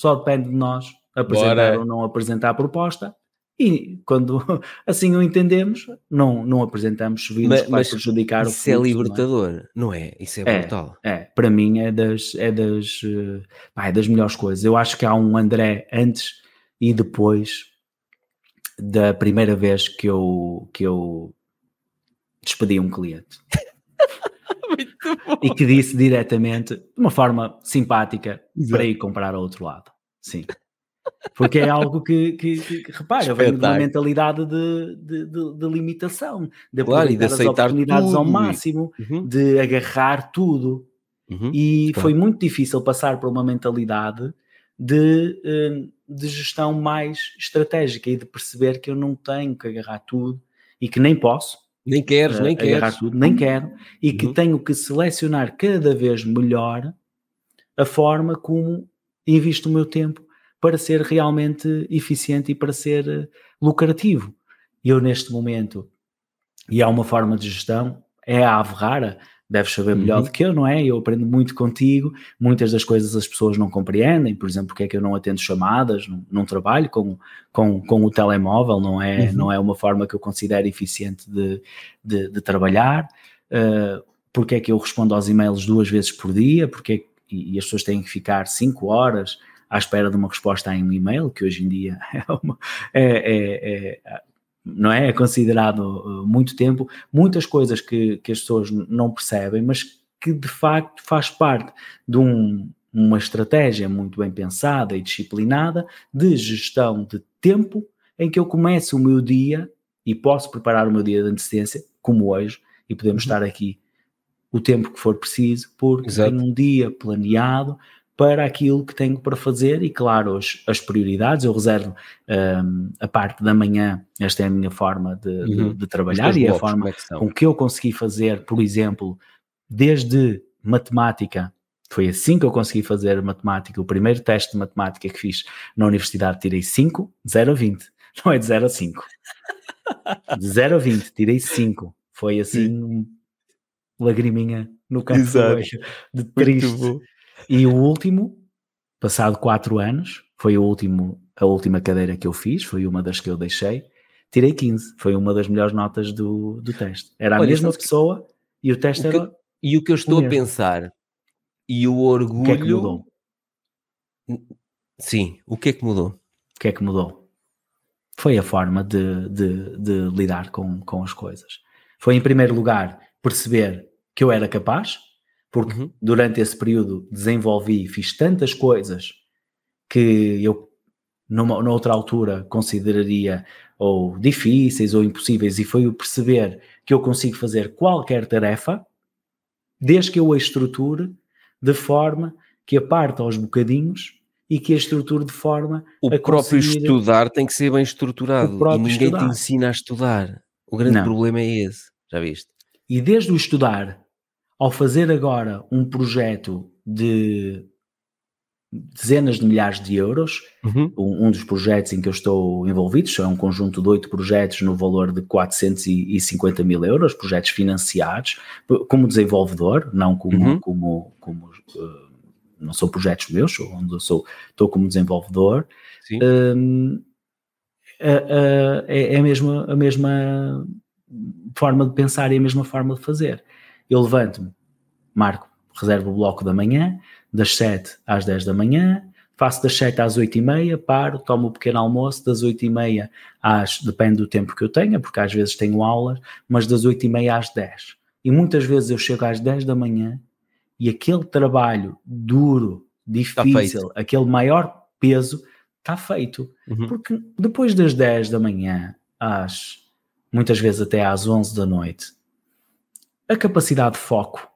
só depende de nós apresentar Bora. ou não apresentar a proposta. E quando assim o entendemos, não, não apresentamos Mas- que vai prejudicar o Isso é não libertador, não é? Isso é É. brutal. É, para mim é das, é das, eh, pá, é das melhores coisas. Eu acho que há um André antes e depois da primeira vez que eu, que eu despedi um cliente. E que disse diretamente, de uma forma simpática, Exato. para ir comprar ao outro lado. Sim. Porque é algo que, que, que, que repara, vem de uma mentalidade de, de, de- de limitação, de Claro, e de aproveitar as aceitar oportunidades ao tudo. máximo, Uhum, de agarrar tudo. uhum. E Claro. foi muito difícil passar por uma mentalidade de, eh, de gestão mais estratégica e de perceber que eu não tenho que agarrar tudo e que nem posso Nem queres, eh, nem agarrar queres. tudo, nem quero, e que Uhum. tenho que selecionar cada vez melhor a forma como invisto o meu tempo para ser realmente eficiente e para ser eh, lucrativo. Eu, neste momento, e há uma forma de gestão, é a ave rara, deves saber melhor Uhum. do que eu, não é? Eu aprendo muito contigo, muitas das coisas as pessoas não compreendem, por exemplo, porque é que eu não atendo chamadas, não, não trabalho com, com, com o telemóvel, não é, Uhum. não é uma forma que eu considero eficiente de, de, de trabalhar, uh, porque é que eu respondo aos e-mails duas vezes por dia, porque é que- e, e as pessoas têm que ficar cinco horas à espera de uma resposta em um e-mail, que hoje em dia é, uma- é- é- é- não é? É considerado uh, muito tempo, muitas coisas que, que as pessoas não percebem, mas que de facto faz parte de um- uma estratégia muito bem pensada e disciplinada de gestão de tempo em que eu começo o meu dia e posso preparar o meu dia de antecedência, como hoje, e podemos Uhum. estar aqui o tempo que for preciso, porque Exato. tenho um dia planeado para aquilo que tenho para fazer e, claro, as, as prioridades. Eu reservo hum, a parte da manhã, esta é a minha forma de, de- Uhum. de Os trabalhar e é a blocos, forma é com que eu consegui fazer, por exemplo, desde matemática. Foi assim que eu consegui fazer matemática. O primeiro teste de matemática que fiz na universidade tirei 5, 0 a 20. Não é de 0 a 5. De 0 a 20, tirei 5. Foi assim, um lagriminha no canto do olho, de triste. E o último, passado 4 anos, foi o último, a última cadeira que eu fiz, foi uma das que eu deixei. Tirei 15, foi uma das melhores notas do, do teste. Era a Olha, mesma sabes que- pessoa e o teste O que- era E o que eu estou a pensar, e o orgulho. o que é que mudou? Sim, o que é que mudou? O que é que mudou? Foi a forma de, de, de lidar com, com as coisas. Foi, em primeiro lugar, perceber que eu era capaz, porque Uhum. durante esse período desenvolvi, fiz tantas coisas que eu, numa, noutra altura, consideraria ou difíceis ou impossíveis, e foi o perceber que eu consigo fazer qualquer tarefa, desde que eu a estruture de forma que a parta aos bocadinhos e que a estruture de forma O a próprio conseguir- estudar tem que ser bem estruturado e ninguém te estudar. ensina a estudar. O grande Não. problema é esse, já viste? E desde o estudar, ao fazer agora um projeto de dezenas de milhares de euros, Uhum. um, um dos projetos em que eu estou envolvido, é um conjunto de oito projetos no valor de 450 mil euros, projetos financiados, como desenvolvedor, não como, Uhum. como, como eh, não são projetos meus, onde eu sou, estou como desenvolvedor. Hum, é, é a, mesma, a mesma forma de pensar e a mesma forma de fazer. Eu levanto-me, marco, reservo o bloco da manhã, das 7 às 10 da manhã, faço das 7 às 8 e meia, paro, tomo o pequeno almoço, das 8 e meia às, depende do tempo que eu tenha, porque às vezes tenho aulas, mas das 8 e meia às 10. E muitas vezes eu chego às 10 da manhã e aquele trabalho duro, difícil, aquele maior peso, está feito. Uhum. Porque depois das 10 da manhã, às muitas vezes até às 11 da noite, a capacidade de foco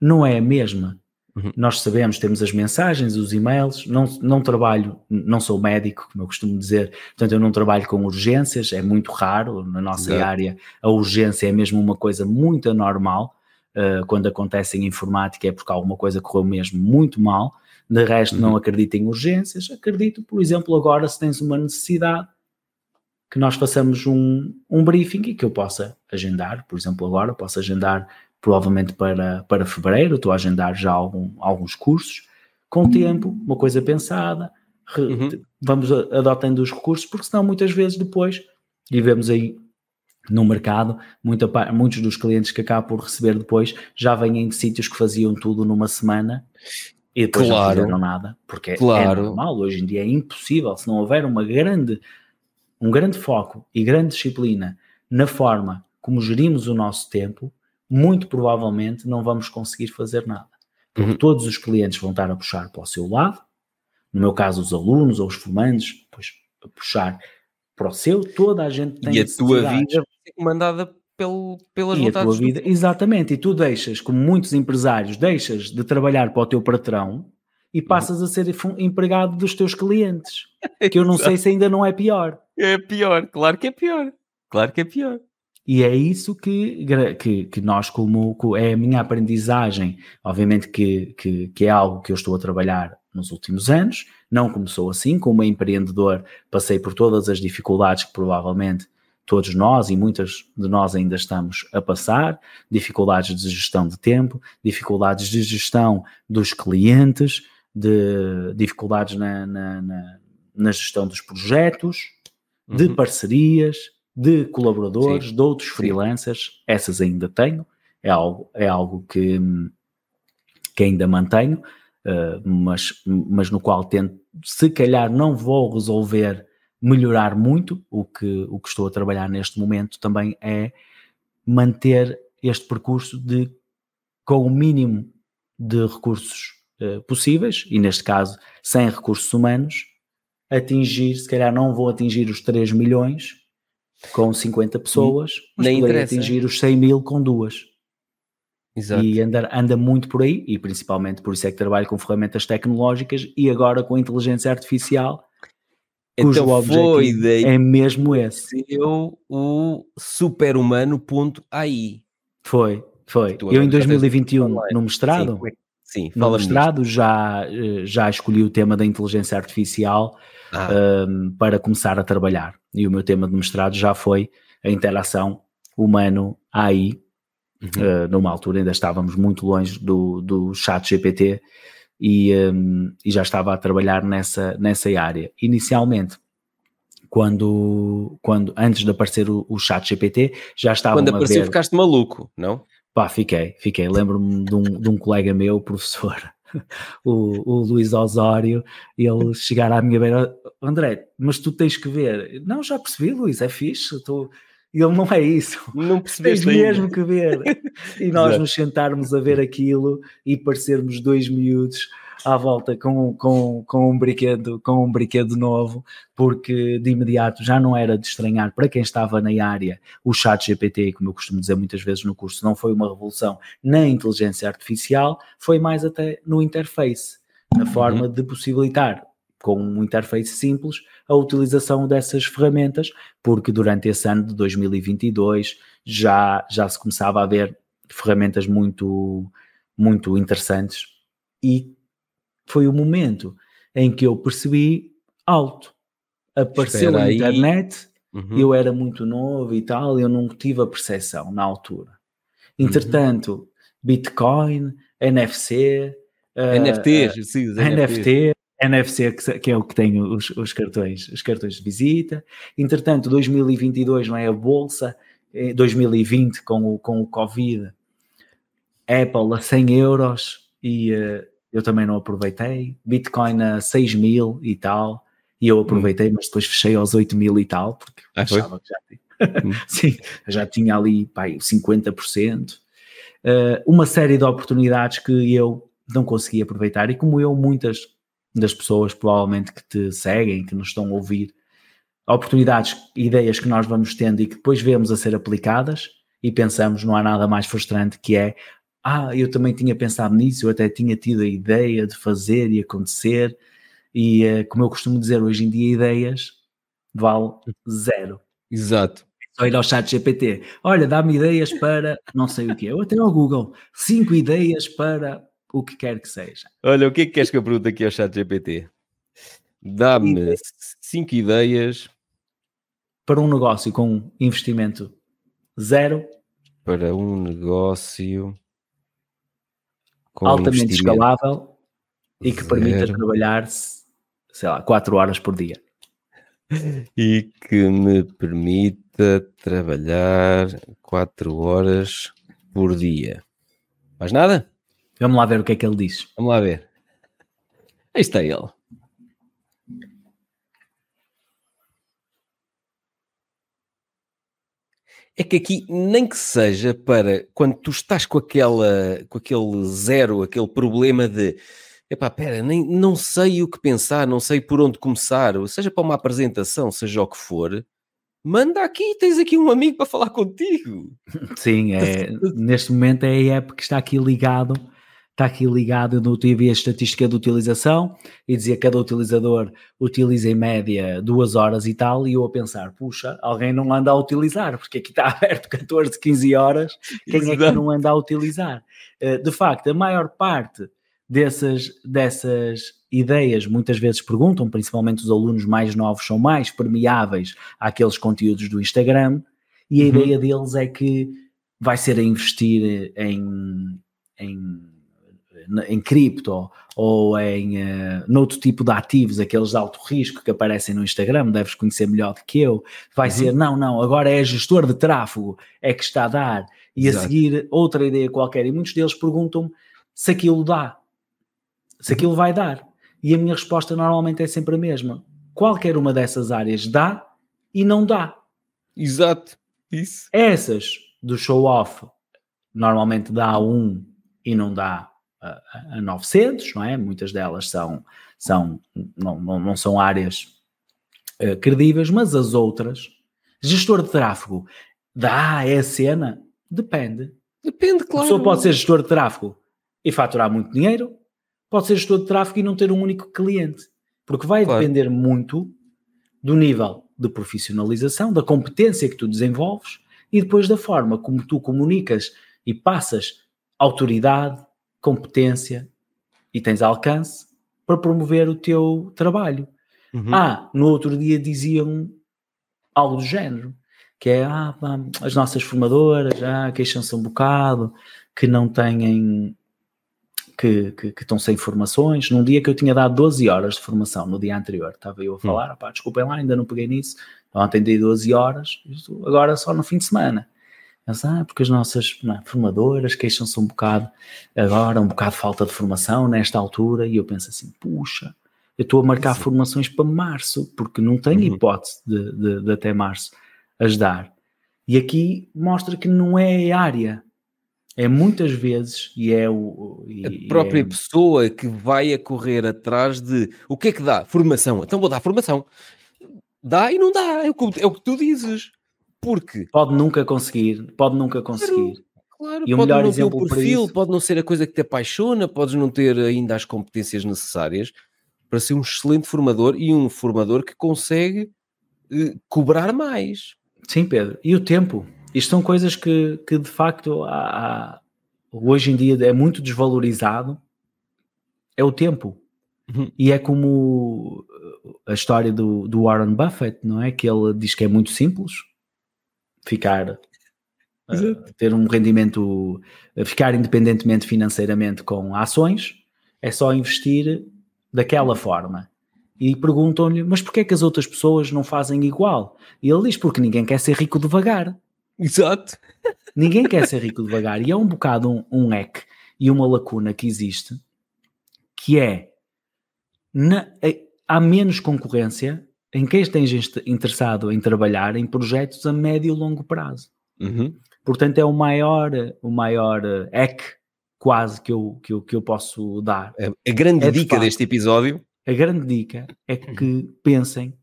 não é a mesma. Uhum. Nós sabemos, temos as mensagens, os e-mails, não, não trabalho, não sou médico, como eu costumo dizer, portanto eu não trabalho com urgências, é muito raro, na nossa Exato. área a urgência é mesmo uma coisa muito anormal, uh, quando acontece em informática é porque alguma coisa correu mesmo muito mal, de resto Uhum. não acredito em urgências, acredito, por exemplo, agora se tens uma necessidade que nós façamos um, um briefing e que eu possa agendar, por exemplo, agora posso agendar provavelmente para, para fevereiro, estou a agendar já algum, alguns cursos, com tempo, uma coisa pensada, re- Uhum. vamos adotando os recursos, porque senão muitas vezes depois, e vemos aí no mercado, muita, muitos dos clientes que acabam por receber depois já vêm de sítios que faziam tudo numa semana e depois Claro. não fizeram nada, porque é- é Claro. normal, hoje em dia é impossível, se não houver uma grande, um grande foco e grande disciplina na forma como gerimos o nosso tempo, muito provavelmente não vamos conseguir fazer nada. Porque Uhum. todos os clientes vão estar a puxar para o seu lado, no meu caso os alunos ou os formandos, depois a puxar para o seu, toda a gente tem E a tua vida vai ser comandada pelo, pelas E a vontades tua do vida, exatamente, e tu deixas, como muitos empresários, deixas de trabalhar para o teu patrão e passas a ser empregado dos teus clientes. Que eu não sei se ainda não é pior. É pior, claro que é pior. Claro que é pior. E é isso que, que, que nós, como, co- é a minha aprendizagem, obviamente que, que, que é algo que eu estou a trabalhar nos últimos anos, não começou assim, como empreendedor passei por todas as dificuldades que provavelmente todos nós e muitas de nós ainda estamos a passar, dificuldades de gestão de tempo, dificuldades de gestão dos clientes, de dificuldades na, na, na, na gestão dos projetos, de Uhum. parcerias, de colaboradores, Sim. de outros Sim. freelancers, essas ainda tenho, é algo, é algo que, que ainda mantenho, eh, mas, mas no qual tento, se calhar não vou resolver melhorar muito, o que, o que estou a trabalhar neste momento também é manter este percurso de com o mínimo de recursos eh, possíveis, e neste caso sem recursos humanos, atingir, se calhar não vou atingir os 3 milhões com 50 pessoas, mas Nem poderei interessa. atingir os 100 mil com duas. Exato. E anda, anda muito por aí, e principalmente por isso é que trabalho com ferramentas tecnológicas e agora com a inteligência artificial, cujo Então foi objetivo daí é mesmo esse. eu o superhumano.ai. Foi, foi. Eu em já tens 2021, online. no Sim, mestrado, que- Sim, no mestrado já, eh, já escolhi o tema da inteligência artificial. Ah, um, para começar a trabalhar. E o meu tema de mestrado já foi a interação humano-AI. Uhum. Uh, numa altura ainda estávamos muito longe do, do chat GPT e, um, e já estava a trabalhar nessa, nessa área. Inicialmente, quando, quando antes de aparecer o, o chat GPT, já estavam Quando apareceu ver... ficaste maluco, não? Pá, fiquei, fiquei. Lembro-me de um, de um colega meu, professor, o, o Luís Osório, ele chegar à minha beira, André, mas tu tens que ver. Não, já percebi, Luís, é fixe. Estou... Ele não é isso. Não Tens percebeste ainda. mesmo que ver. E nós Exato. nos sentarmos a ver aquilo e parecermos dois miúdos à volta com, com, com, um brinquedo, com um brinquedo novo, porque de imediato já não era de estranhar para quem estava na área. O chat GPT, como eu costumo dizer muitas vezes no curso, não foi uma revolução na inteligência artificial, foi mais até no interface, na forma de possibilitar com um interface simples a utilização dessas ferramentas, porque durante esse ano de 2022 já, já se começava a ver ferramentas muito, muito interessantes e foi o momento em que eu percebi alto. Apareceu a internet, Uhum. eu era muito novo e tal, eu não tive a percepção na altura. Entretanto, Bitcoin, NFC, eh, NFTs, sim, os NFTs. NFT, NFC que, que é o que tem os, os cartões, os cartões de visita. Entretanto, 2022 não é a bolsa, eh, 2020 com o, com o Covid, Apple a 100 euros e eh, eu também não aproveitei. Bitcoin a 6 mil e tal, e eu aproveitei, mas depois fechei aos 8 mil e tal, porque Ah, achava que já tinha. Sim, já tinha ali pá, 50%. Eh, uma série de oportunidades que eu não consegui aproveitar, e como eu, muitas das pessoas provavelmente que te seguem, que nos estão a ouvir, oportunidades, ideias que nós vamos tendo e que depois vemos a ser aplicadas e pensamos, não há nada mais frustrante que é ah, eu também tinha pensado nisso, eu até tinha tido a ideia de fazer e acontecer, e eh, como eu costumo dizer hoje em dia, ideias vale zero. Exato. Só ir ao chat GPT, olha, dá-me ideias para não sei o quê, ou até ao Google, cinco ideias para o que quer que seja. Olha, o que é que queres que eu pergunte aqui ao chat GPT? Dá-me cinco ideias Para um negócio com investimento zero, para um negócio altamente escalável e que permita zero trabalhar, sei lá, quatro horas por dia. e que me permita trabalhar quatro horas por dia. Mais nada? Vamos lá ver o que é que ele diz. Vamos lá ver. Aí está ele. É que aqui, nem que seja para quando tu estás com aquela, com aquele zero, aquele problema de epá, pera, nem, não sei o que pensar, não sei por onde começar, seja para uma apresentação, seja o que for, manda aqui, tens aqui um amigo para falar contigo. Sim, é, neste momento é a app que está aqui ligado está aqui ligado no TV a estatística de utilização e dizia que cada utilizador utiliza em média duas horas e tal, e eu a pensar, puxa, alguém não anda a utilizar, porque aqui está aberto 14, 15 horas, quem é que não anda a utilizar? Eh, de facto, a maior parte dessas, dessas ideias muitas vezes perguntam, principalmente os alunos mais novos são mais permeáveis àqueles conteúdos do Instagram, e a uhum. ideia deles é que vai ser a investir em, em em cripto ou em uh, noutro tipo de ativos, aqueles de alto risco que aparecem no Instagram, deves conhecer melhor do que eu, vai uhum. ser, não, não, agora é gestor de tráfego, é que está a dar, e Exato. a seguir outra ideia qualquer, e muitos deles perguntam se aquilo dá, se aquilo vai dar, e a minha resposta normalmente é sempre a mesma, qualquer uma dessas áreas dá e não dá. Exato, isso. Essas do show-off normalmente dá um e não dá a, a 900, não é? Muitas delas são, são não, não, não são áreas uh, credíveis, mas as outras, gestor de tráfego, dá é a cena? Depende. Depende, claro. A pessoa pode ser gestor de tráfego e faturar muito dinheiro, pode ser gestor de tráfego e não ter um único cliente, porque vai claro. depender muito do nível de profissionalização, da competência que tu desenvolves e depois da forma como tu comunicas e passas autoridade, competência e tens alcance para promover o teu trabalho. Uhum. Ah, no outro dia diziam algo do género, que é ah, as nossas formadoras ah, queixam-se um bocado, que não têm que, que, que, estão sem formações. Num dia que eu tinha dado 12 horas de formação, no dia anterior, estava eu a falar, uhum. desculpem lá, ainda não peguei nisso, ontem dei 12 horas, agora só no fim de semana. Ah, porque as nossas é, formadoras queixam-se um bocado agora, um bocado de falta de formação nesta altura, e eu penso assim, puxa, eu estou a marcar Sim. formações para março, porque não tenho uhum. hipótese de, de, de, até março ajudar. E aqui mostra que não é a área, é muitas vezes, e é o. E, a própria é... pessoa que vai a correr atrás de o que é que dá? Formação. Então vou dar formação. Dá e não dá, é o que, é o que tu dizes. Porque pode nunca conseguir, pode nunca conseguir. Claro, e o pode melhor não exemplo ter o perfil, isso... pode não ser a coisa que te apaixona, podes não ter ainda as competências necessárias para ser um excelente formador e um formador que consegue eh, cobrar mais. Sim, Pedro. E o tempo? Isto são coisas que, que de facto há, há, hoje em dia é muito desvalorizado. É o tempo. Uhum. E é como a história do, do Warren Buffett, não é? Que ele diz que é muito simples ficar uh, ter um rendimento, uh, ficar independentemente financeiramente com ações, é só investir daquela forma. E perguntam-lhe, mas porquê é que as outras pessoas não fazem igual? E ele diz, porque ninguém quer ser rico devagar. Exato. Ninguém quer ser rico devagar. E é um bocado um, um eque e uma lacuna que existe, que é, na, é, há menos concorrência em quem esteja interessado em trabalhar em projetos a médio e longo prazo. Uhum. Portanto, é o maior, o maior hack quase que eu, que eu, que eu posso dar. A, grande é dica de deste episódio. A grande dica é que pensem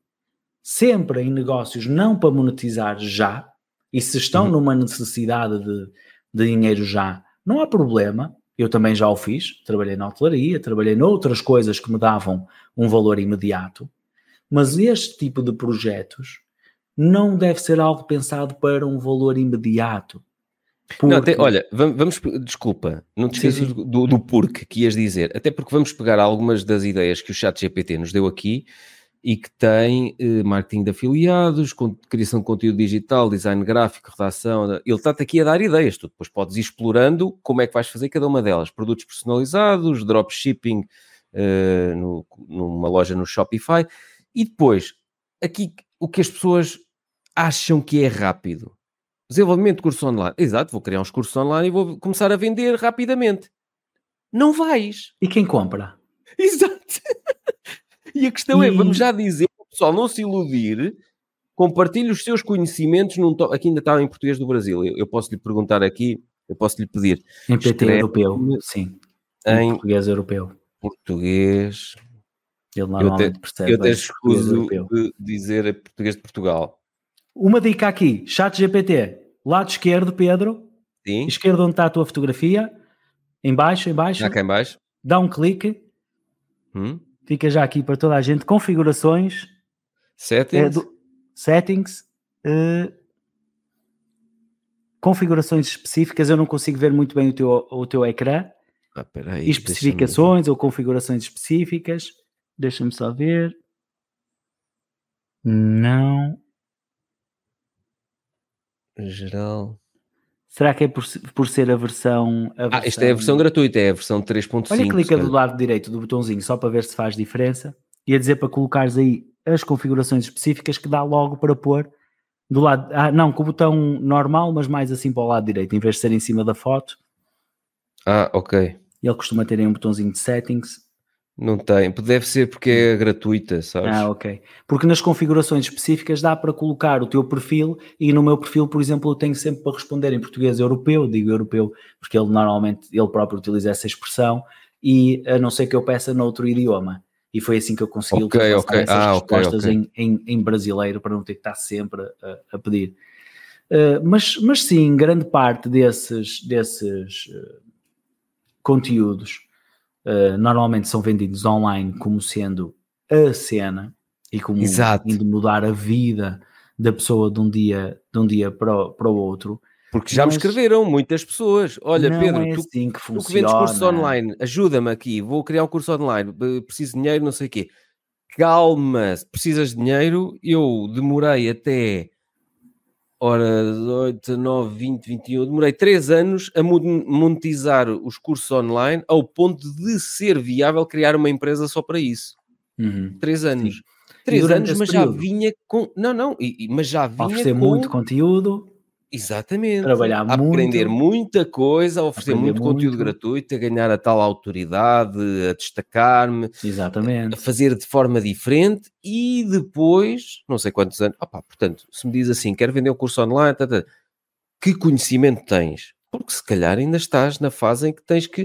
sempre em negócios não para monetizar já, e se estão uhum. numa necessidade de, de dinheiro já, não há problema. Eu também já o fiz, trabalhei na hotelaria, trabalhei noutras coisas que me davam um valor imediato. Mas este tipo de projetos não deve ser algo pensado para um valor imediato. Porque... Não, até, olha, vamos, desculpa, não te esqueças do, do, porque que ias dizer, até porque vamos pegar algumas das ideias que o chat GPT nos deu aqui e que tem eh, marketing de afiliados, com, criação de conteúdo digital, design gráfico, redação. Ele está-te aqui a dar ideias. Tu depois podes ir explorando como é que vais fazer cada uma delas. Produtos personalizados, dropshipping eh, no, numa loja no Shopify. E depois, aqui o que as pessoas acham que é rápido. Desenvolvimento de curso online. Exato, vou criar uns cursos online e vou começar a vender rapidamente. Não vais. E quem compra? Exato. e a questão é, e... é, vamos já dizer, pessoal, não se iludir, compartilhe os seus conhecimentos num to... aqui ainda está em português do Brasil. Eu, eu posso lhe perguntar aqui, eu posso lhe pedir. Em PT europeu, sim. Em, em português europeu português. Ele normalmente percebe. Eu até escuso de dizer português de Portugal. Uma dica aqui: chat GPT, lado esquerdo, Pedro, Sim? esquerdo onde está a tua fotografia, em baixo, em baixo, Já cá em baixo? dá um clique, Hum? fica já aqui para toda a gente, configurações, é, Settings? do- settings, eh, configurações específicas, eu não consigo ver muito bem o teu, o teu ecrã, Ah, peraí, especificações ou configurações específicas, deixa-me só ver, não, Geral. será que é por, por ser a versão, a Ah, isto é a versão gratuita, é a versão 3.5. Olha, clica do lado direito do botãozinho só para ver se faz diferença e a dizer para colocares aí as configurações específicas que dá logo para pôr do lado, ah, não, com o botão normal, mas mais assim para o lado direito, em vez de ser em cima da foto, Ah, ok. ele costuma ter aí um botãozinho de settings. Não tem. Deve ser porque é gratuita, sabes? Ah, ok. Porque nas configurações específicas dá para colocar o teu perfil e no meu perfil, por exemplo, eu tenho sempre para responder em português europeu, digo europeu, porque ele normalmente, ele próprio utiliza essa expressão e a não ser que eu peça noutro idioma. E foi assim que eu consegui Ok, ultrapassar ok. essas Ah, respostas ok. Em, em, em brasileiro para não ter que estar sempre a, a pedir. Uh, mas, mas sim, grande parte desses, desses uh, conteúdos uh, normalmente são vendidos online como sendo a cena e como Exato. indo mudar a vida da pessoa de um dia, de um dia para, o, para o outro. Porque já me Mas- escreveram muitas pessoas. Olha, não Pedro, é tu, assim que tu funciona. que vendes cursos online, ajuda-me aqui, vou criar um curso online, eh, preciso de dinheiro, não sei o quê. Calma, se precisas de dinheiro, eu demorei até ora 8, 9, 20, 21, demorei 3 anos a mon- monetizar os cursos online ao ponto de ser viável criar uma empresa só para isso. Uhum. 3 anos. E 3 durante anos, mas já período? vinha com. Não, não, mas já vinha Oferecer com. muito conteúdo, Exatamente. Trabalhar a aprender muito. muita coisa, a oferecer Aprender muito conteúdo muito. gratuito, a ganhar a tal autoridade, a destacar-me, a exatamente. fazer de forma diferente e depois, não sei quantos anos, opá, portanto, se me diz assim, quero vender um curso online, tá, tá, que conhecimento tens? Porque se calhar ainda estás na fase em que tens que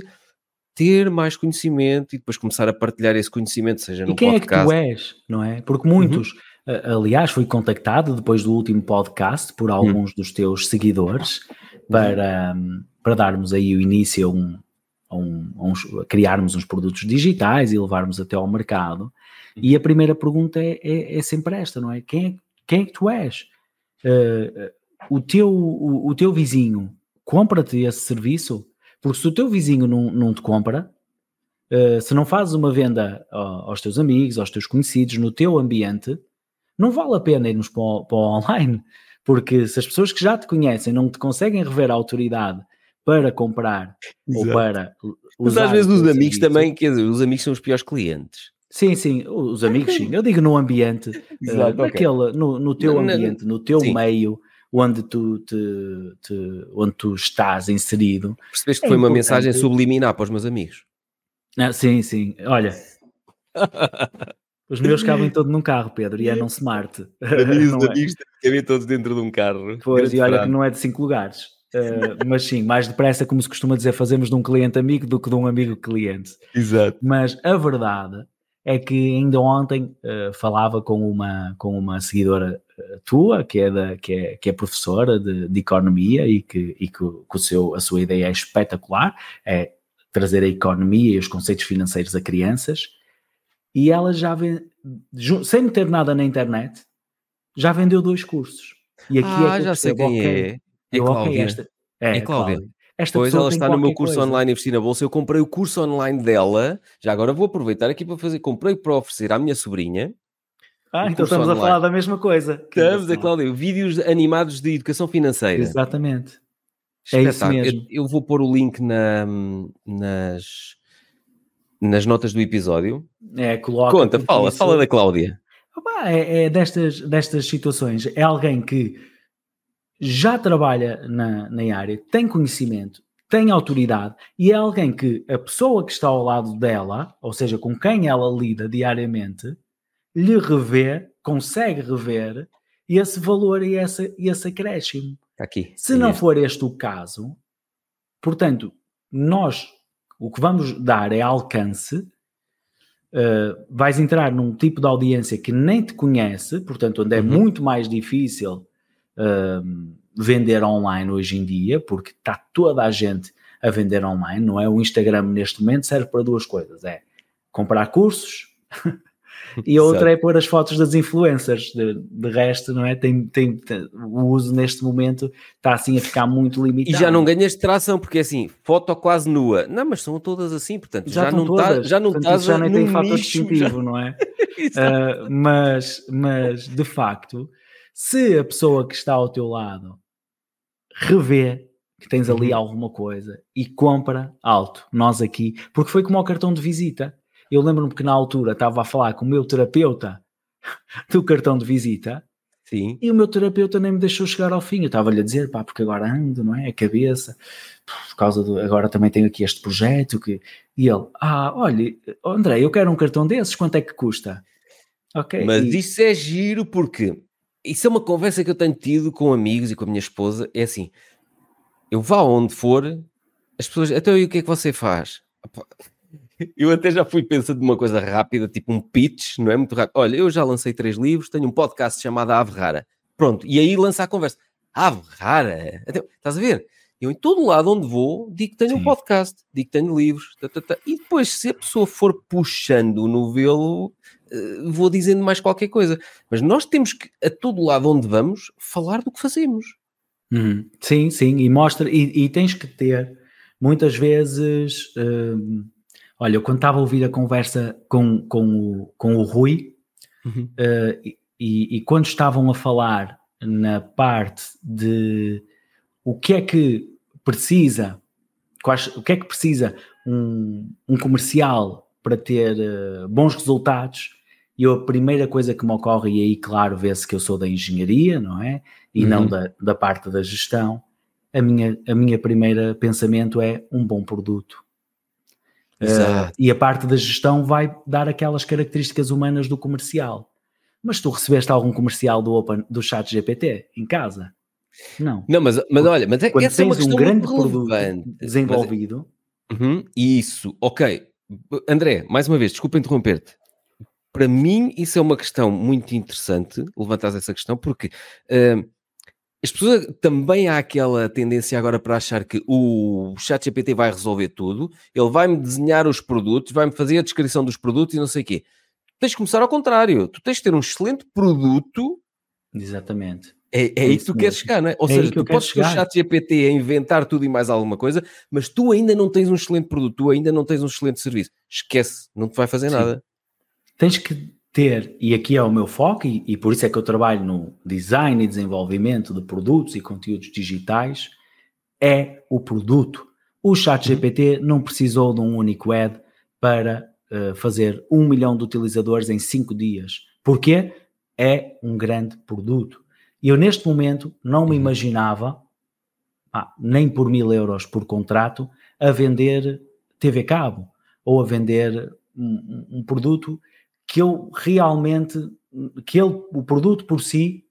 ter mais conhecimento e depois começar a partilhar esse conhecimento, seja no E quem é que podcast. tu és, não é? Porque muitos, a- aliás, fui contactado depois do último podcast por alguns dos teus seguidores para, hum, para darmos aí o início a, um, a, um, a uns- a criarmos uns produtos digitais e levarmos até ao mercado. E a primeira pergunta é, é, é sempre esta, não é? Quem é, quem é que tu és? Eh, o, teu, o, o teu vizinho compra-te esse serviço? Porque se o teu vizinho não, não te compra, Uh, se não fazes uma venda aos teus amigos, aos teus conhecidos, no teu ambiente, não vale a pena irmos para o, para o online, porque se as pessoas que já te conhecem não te conseguem rever a autoridade para comprar ou Exato. para Mas às vezes os amigos serviço- também, quer dizer, os amigos são os piores clientes. Sim, sim, os amigos sim. Eu digo no ambiente, uh, Exato, ok. naquele, no, no teu na- ambiente, no teu sim. meio, onde tu, te, te- onde tu estás inserido. Percebeste que É foi uma mensagem subliminar para os meus amigos? Ah, sim, sim. Olha, os meus cabem todo num carro, Pedro, e é num smart. Não é? cabem todos dentro de um carro. Pois, e olha que não é de cinco lugares. Uh, mas sim, mais depressa, como se costuma dizer, fazemos de um cliente amigo do que de um amigo cliente. Exato. Mas a verdade é que ainda ontem uh, falava com uma, com uma seguidora uh, tua, que é, da, que é, que é professora de, de economia e que, e que o seu, a sua ideia é espetacular, é trazer a economia e os conceitos financeiros a crianças, e ela já ju- sem meter nada na internet, já vendeu dois cursos. E aqui Ah, é que já sei quem é. É eu, Cláudia. esta, é, É Cláudia. Cláudia. Esta Pois ela está no meu curso coisa. online Investir na Bolsa. Eu comprei o curso online dela. Já agora vou aproveitar aqui para fazer. Comprei para oferecer à minha sobrinha. Ah, então estamos a online. falar da mesma coisa. Estamos a. Cláudia. Vídeos animados de educação financeira. Exatamente. É isso Espetáculo. mesmo. Eu, eu vou pôr o link na- nas, nas notas do episódio. É, coloca Conta, fala, isso- fala da Cláudia. Opá, é, é destas, destas situações. É alguém que já trabalha na, na área, tem conhecimento, tem autoridade e é alguém que a pessoa que está ao lado dela, ou seja, com quem ela lida diariamente, lhe revê, consegue rever esse valor e esse, esse acréscimo. Aqui. Se É não este. for este o caso, portanto, nós o que vamos dar é alcance uh, vais entrar num tipo de audiência que nem te conhece, portanto, onde é uhum. muito mais difícil uh, vender online hoje em dia, porque está toda a gente a vender online, não é? O Instagram neste momento serve para duas coisas: é comprar cursos e a outra é pôr as fotos das influencers. De, de resto, não é? Tem, tem, tem, o uso neste momento está assim a ficar muito limitado. E já não ganhas tração, porque assim, foto quase nua. Não, mas são todas assim, portanto, já, já não está já não portanto, já nem tem fator distintivo, já... não é? uh, mas, mas de facto, se a pessoa que está ao teu lado revê que tens ali uhum. alguma coisa e compra alto, nós aqui, porque foi como o cartão de visita eu lembro-me que na altura estava a falar com o meu terapeuta do cartão de visita Sim. e o meu terapeuta nem me deixou chegar ao fim. Eu estava-lhe a dizer, pá, porque agora ando, não é? A cabeça, por causa do. Agora também tenho aqui este projeto. Que... E ele, ah, olha, André, eu quero um cartão desses, quanto é que custa? Ok. Mas e... isso é giro porque isso é uma conversa que eu tenho tido com amigos e com a minha esposa. É assim, eu vá onde for, as pessoas, então e o que é que você faz? Eu até já fui pensando numa coisa rápida, tipo um pitch, não é muito rápido. Olha, eu já lancei três livros, tenho um podcast chamado Ave Rara. Pronto, e aí lança a conversa. Ave Rara? Até, estás a ver? Eu em todo lado onde vou, digo que tenho Sim. um podcast, digo que tenho livros, tá, tá, tá. e depois se a pessoa for puxando o novelo, eh, vou dizendo mais qualquer coisa. Mas nós temos que, a todo lado onde vamos, falar do que fazemos. Uhum. Sim, sim, e mostra, e, e, tens que ter, muitas vezes... Hum, Olha, eu quando estava a ouvir a conversa com, com, o, com o Rui, uhum. uh, e, e, quando estavam a falar na parte de o que é que precisa, quais, o que é que precisa um, um comercial para ter uh, bons resultados, e a primeira coisa que me ocorre, e aí claro vê-se que eu sou da engenharia, não é? E uhum. não da, da parte da gestão, a minha, a minha primeira pensamento é um bom produto Uh, e a parte da gestão vai dar aquelas características humanas do comercial. Mas tu recebeste algum comercial do, Open, do chat GPT em casa? Não. Não, mas, mas olha, mas é, Quando essa é uma questão um grande produto desenvolvido. Mas, uhum, isso, ok. André, mais uma vez, desculpa interromper-te. Para mim, isso é uma questão muito interessante, levantar essa questão, porque uh, as pessoas também há aquela tendência agora para achar que o ChatGPT vai resolver tudo, ele vai-me desenhar os produtos, vai-me fazer a descrição dos produtos e não sei o quê. Tens de começar ao contrário, tu tens de ter um excelente produto. Exatamente. É, é, é aí que tu queres chegar, não é? Ou é seja, tu podes ter o ChatGPT a inventar tudo e mais alguma coisa, mas tu ainda não tens um excelente produto, tu ainda não tens um excelente serviço. Esquece, não te vai fazer Sim. nada. Tens que ter, e aqui é o meu foco, e, e, por isso é que eu trabalho no design e desenvolvimento de produtos e conteúdos digitais, é o produto. O chat GPT uhum. não precisou de um único ad para uh, fazer um milhão de utilizadores em cinco dias. Porque é um grande produto. E eu neste momento não me uhum. imaginava, ah, nem por mil euros por contrato, a vender TV Cabo ou a vender um, um produto que eu realmente, que ele, o produto por si,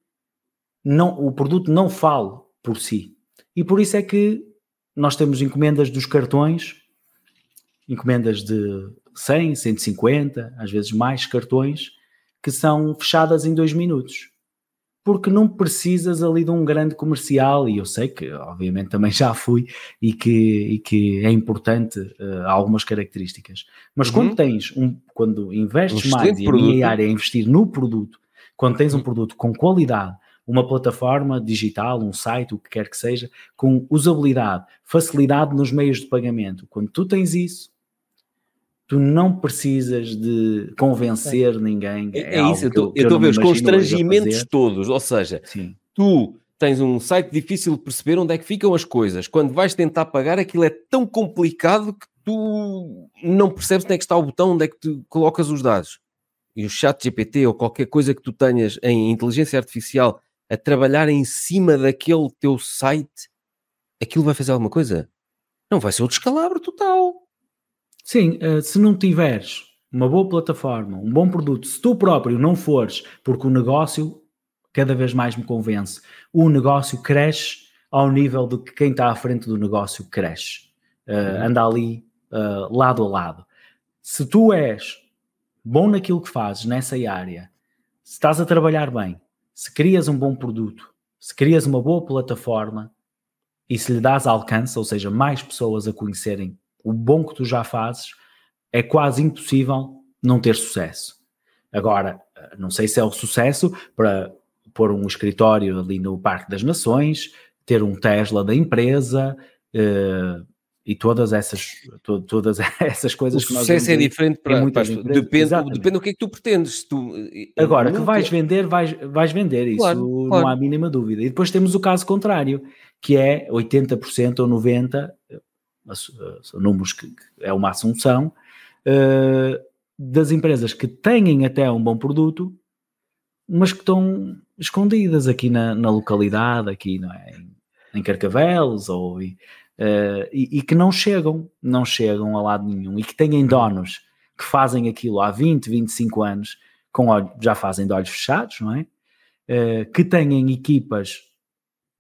não, o produto não fale por si. E por isso é que nós temos encomendas dos cartões, encomendas de 100, 150, às vezes mais cartões, que são fechadas em dois minutos porque não precisas ali de um grande comercial, e eu sei que obviamente também já fui e que, e que é importante uh, algumas características. Mas uhum. quando tens um, quando investes um mais e a minha área é investir no produto, quando tens uhum. um produto com qualidade, uma plataforma digital, um site, o que quer que seja, com usabilidade, facilidade nos meios de pagamento, quando tu tens isso, tu não precisas de convencer é. ninguém. É, é isso, eu estou a ver os constrangimentos todos, ou seja, Sim. tu tens um site difícil de perceber onde é que ficam as coisas. Quando vais tentar pagar, aquilo é tão complicado que tu não percebes onde é que está o botão, onde é que tu colocas os dados. E o chat GPT ou qualquer coisa que tu tenhas em inteligência artificial a trabalhar em cima daquele teu site, aquilo vai fazer alguma coisa? Não vai ser o descalabro total. Sim, uh, se não tiveres uma boa plataforma, um bom produto, se tu próprio não fores, porque o negócio cada vez mais me convence, o negócio cresce ao nível de que quem está à frente do negócio cresce, uh, anda ali uh, lado a lado. Se tu és bom naquilo que fazes, nessa área, se estás a trabalhar bem, se crias um bom produto, se crias uma boa plataforma e se lhe dás alcance, ou seja, mais pessoas a conhecerem o bom que tu já fazes, é quase impossível não ter sucesso. Agora, não sei se é o sucesso para pôr um escritório ali no Parque das Nações, ter um Tesla da empresa, uh, e todas essas, to, todas essas coisas o que nós sucesso é diferente para, para depende, depende do que é que tu pretendes. Tu, Agora, nunca... que vais vender, vais, vais vender, isso claro, não há a mínima dúvida. E depois temos o caso contrário, que é 80% ou 90%, são números que, que, é uma assunção, uh, das empresas que têm até um bom produto, mas que estão escondidas aqui na, na localidade, aqui é? em, em Carcavelos ou uh, e, e, que não chegam, não chegam a lado nenhum e que têm donos que fazem aquilo há 20, 25 anos, com já fazem de olhos fechados, não é? Uh, que têm equipas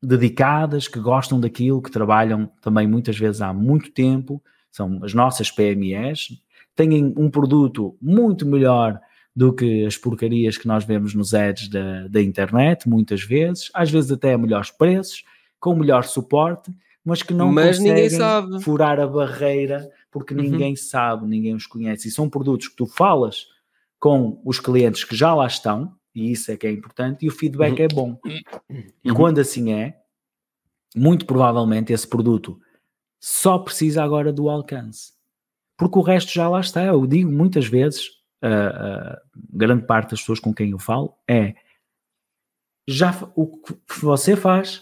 dedicadas, que gostam daquilo, que trabalham também muitas vezes há muito tempo, são as nossas PMEs, têm um produto muito melhor do que as porcarias que nós vemos nos ads da, da internet, muitas vezes, às vezes até a melhores preços, com melhor suporte, mas que não mas conseguem furar a barreira porque uhum. ninguém sabe, ninguém os conhece. E são produtos que tu falas com os clientes que já lá estão, e isso é que é importante, e o feedback uhum. é bom. E quando assim é, muito provavelmente esse produto só precisa agora do alcance. Porque o resto já lá está. Eu digo muitas vezes, uh, uh, grande parte das pessoas com quem eu falo, é já o que você faz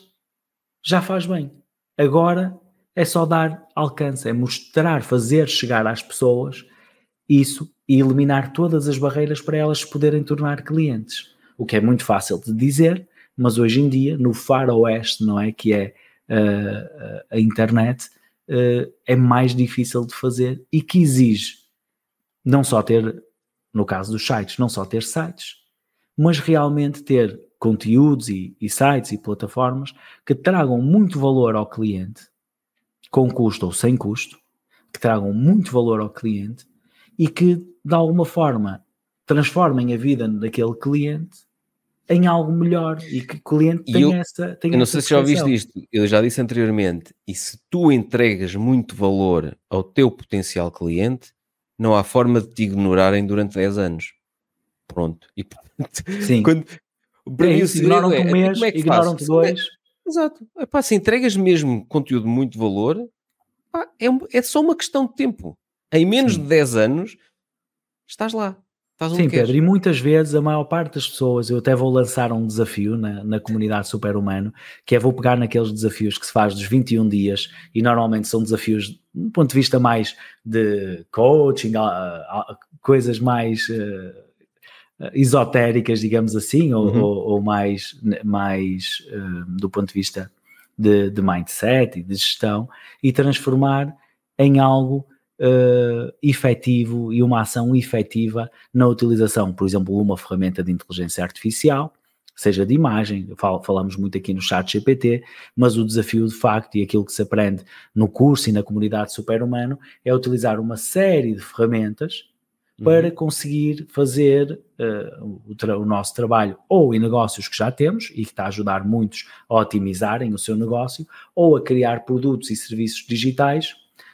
já faz bem. Agora é só dar alcance, é mostrar, fazer chegar às pessoas isso e eliminar todas as barreiras para elas poderem tornar clientes. O que é muito fácil de dizer, mas hoje em dia, no faroeste, não é? Que é uh, a internet, uh, é mais difícil de fazer e que exige não só ter, no caso dos sites, não só ter sites, mas realmente ter conteúdos e, e, sites e plataformas que tragam muito valor ao cliente, com custo ou sem custo, que tragam muito valor ao cliente e que, de alguma forma, transformem a vida daquele cliente em algo melhor e que o cliente tenha eu, essa tenha Eu não sei se já ouviste isto, eu já disse anteriormente, e se tu entregas muito valor ao teu potencial cliente, não há forma de te ignorarem durante 10 anos. Pronto. E Sim. Quando, para é ignoram-te um é, mês, é ignoram-te dois. É, exato. Epá, se entregas mesmo conteúdo muito de valor, epá, é, é só uma questão de tempo. Em menos Sim. de 10 anos, estás lá. Estás Sim, Pedro, e muitas vezes a maior parte das pessoas, eu até vou lançar um desafio na, na comunidade super-humano, que é vou pegar naqueles desafios que se faz dos 21 dias, e normalmente são desafios, do ponto de vista mais de coaching, coisas mais uh, esotéricas, digamos assim, ou, uhum. ou, ou mais, mais uh, do ponto de vista de, de, mindset e de gestão, e transformar em algo uh, efetivo e uma ação efetiva na utilização, por exemplo, de uma ferramenta de inteligência artificial, seja de imagem, fal falamos muito aqui no chat GPT, mas o desafio de facto e aquilo que se aprende no curso e na comunidade super-humano é utilizar uma série de ferramentas para uhum. conseguir fazer uh, o, o, nosso trabalho ou em negócios que já temos e que está a ajudar muitos a otimizarem o seu negócio ou a criar produtos e serviços digitais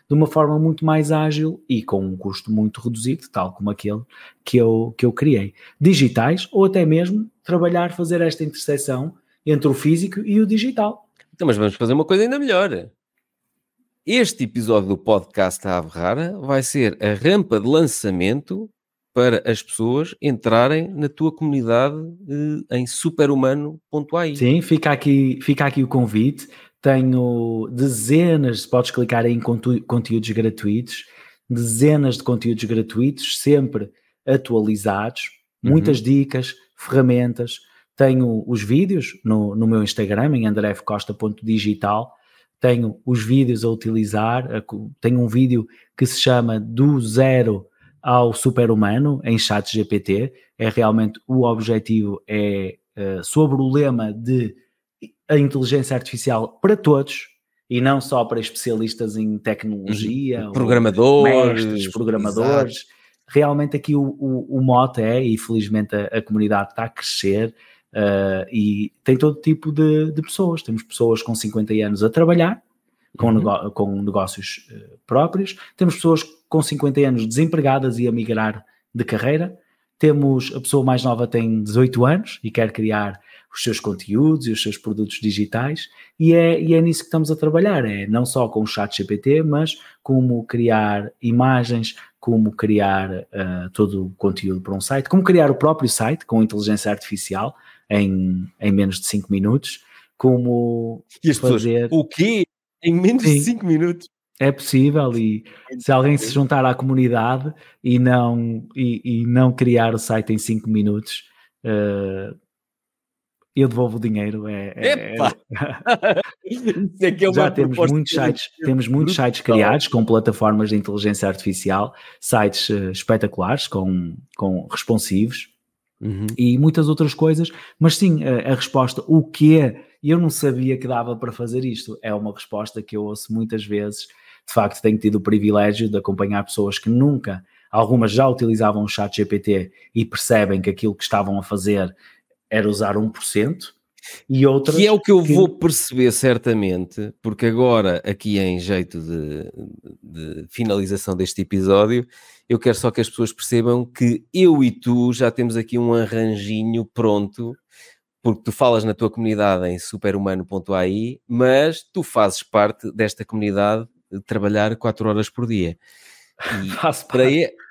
de uma forma muito mais ágil e com um custo muito reduzido, tal como aquele que eu, que eu criei. Digitais ou até mesmo trabalhar, fazer esta interseção entre o físico e o digital. Então, mas vamos fazer uma coisa ainda melhor. Este episódio do podcast Ave Rara vai ser a rampa de lançamento para as pessoas entrarem na tua comunidade eh, em superhumano.ai. Sim, fica aqui, fica aqui o convite. Tenho dezenas, podes clicar em conteúdos gratuitos, dezenas de conteúdos gratuitos, sempre atualizados, muitas uhum. dicas, ferramentas. Tenho os vídeos no, no meu Instagram, em andrefcosta.digital tenho os vídeos a utilizar, tenho um vídeo que se chama Do Zero ao Super-Humano em chat GPT, é realmente o objetivo é uh, sobre o lema de a inteligência artificial para todos e não só para especialistas em tecnologia, programadores, mestres, programadores, realmente aqui o, o, o mote é, e felizmente a, a comunidade está a crescer, uh, e tem todo tipo de, de, pessoas. Temos pessoas com 50 anos a trabalhar, com, uhum. nego, com negócios uh, próprios, temos pessoas com 50 anos desempregadas e a migrar de carreira, temos a pessoa mais nova tem 18 anos e quer criar os seus conteúdos e os seus produtos digitais, e é, e é nisso que estamos a trabalhar, é não só com o chat GPT, mas como criar imagens, como criar uh, todo o conteúdo para um site, como criar o próprio site com inteligência artificial em, em menos de 5 minutos, como e as fazer... Pessoas, o quê? Em menos Sim. de 5 minutos? É possível e se alguém se juntar à comunidade e não, e, e não criar o site em 5 minutos, uh, eu devolvo o dinheiro. É, é, Epa! é que é Já temos muitos sites, temos muitos sites criados com plataformas de inteligência artificial, sites uh, espetaculares, com, com responsivos uhum. e muitas outras coisas, mas sim, a, a resposta, o que é? Eu não sabia que dava para fazer isto. É uma resposta que eu ouço muitas vezes. De facto, tenho tido o privilégio de acompanhar pessoas que nunca, algumas já utilizavam o chat GPT e percebem que aquilo que estavam a fazer era usar 1%, e outras. Que é o que eu que... vou perceber certamente, porque agora, aqui em jeito de, de, finalização deste episódio, eu quero só que as pessoas percebam que eu e tu já temos aqui um arranjinho pronto, porque tu falas na tua comunidade em superhumano.ai, mas tu fazes parte desta comunidade de trabalhar 4 horas por dia. E Faço para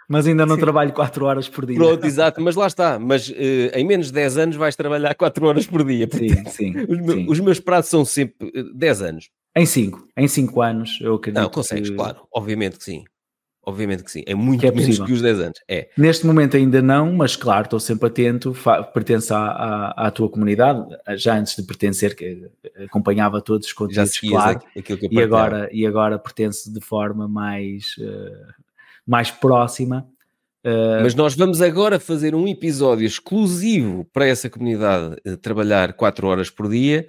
mas ainda não Sim. trabalho 4 horas por dia. Pronto, exato, mas lá está. Mas uh, em menos de 10 anos vais trabalhar 4 horas por dia. Sim, sim, os, sim. os, meus prazos são sempre uh, eh, 10 anos. Em 5, em 5 anos eu acredito. Não, consegues, que... claro, obviamente que sim. Obviamente que sim, é muito que é menos que os 10 anos. É. Neste momento ainda não, mas claro, estou sempre atento, pertenço à, à, à, tua comunidade, já antes de pertencer, que acompanhava todos os conteúdos, claro, e agora, e agora pertence de forma mais, uh, mais próxima. Uh... Mas nós vamos agora fazer um episódio exclusivo para essa comunidade uh, trabalhar 4 horas por dia.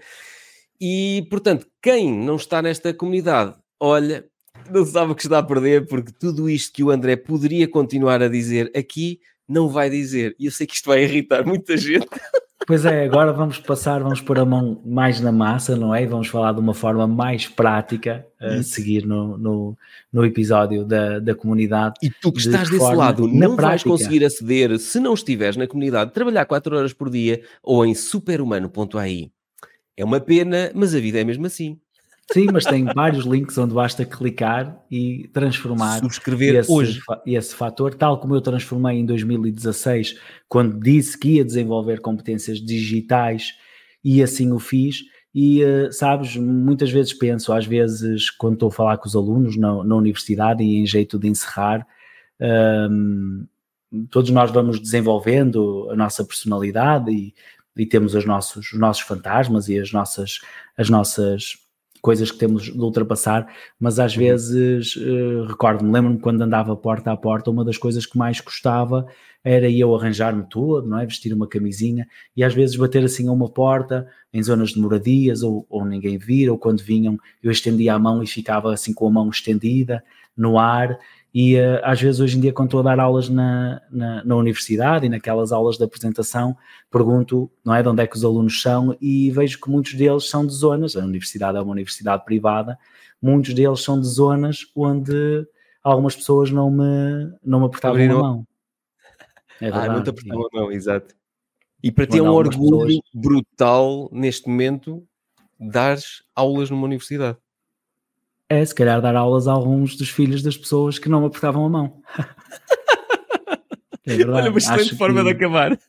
E, portanto, quem não está nesta comunidade, olha, não sabe o que está a perder, porque tudo isto que o André poderia continuar a dizer aqui, não vai dizer. E eu sei que isto vai irritar muita gente. Pois é, agora vamos passar, vamos pôr a mão mais na massa, não é? Vamos falar de uma forma mais prática a seguir no, no, no, episódio da, da comunidade. E tu que de estás desse lado, não prática. vais conseguir aceder, se não estiveres na comunidade, trabalhar 4 horas por dia ou em superhumano.ai. É uma pena, mas a vida é mesmo assim. Sim, mas tem vários links onde basta clicar e transformar Subscrever esse, hoje. esse fator, tal como eu transformei em 2016, quando disse que ia desenvolver competências digitais e assim o fiz. E uh, sabes, muitas vezes penso, às vezes, quando estou a falar com os alunos na, na universidade e em jeito de encerrar, um, todos nós vamos desenvolvendo a nossa personalidade e, e temos os nossos, os nossos fantasmas e as nossas, as nossas coisas que temos de ultrapassar, mas às uhum. vezes uh, recordo-me, lembro-me quando andava porta a porta, uma das coisas que mais gostava era eu arranjar-me todo, não é? Vestir uma camisinha e às vezes bater assim a uma porta em zonas de moradias ou, ou ninguém vir, ou quando vinham eu estendia a mão e ficava assim com a mão estendida no ar e uh, às vezes hoje em dia, quando estou a dar aulas na, na, na, universidade e naquelas aulas de apresentação, pergunto não é, de onde é que os alunos são e vejo que muitos deles são de zonas, a universidade é uma universidade privada, muitos deles são de zonas onde algumas pessoas não me, não me apertavam a mão. É verdade. Ah, não te apertavam a mão, exato. E para ti é um orgulho pessoas... brutal neste momento dares aulas numa universidade é se calhar dar aulas a alguns dos filhos das pessoas que não apertavam a mão. é verdade. Olha, uma excelente Acho forma que... de acabar.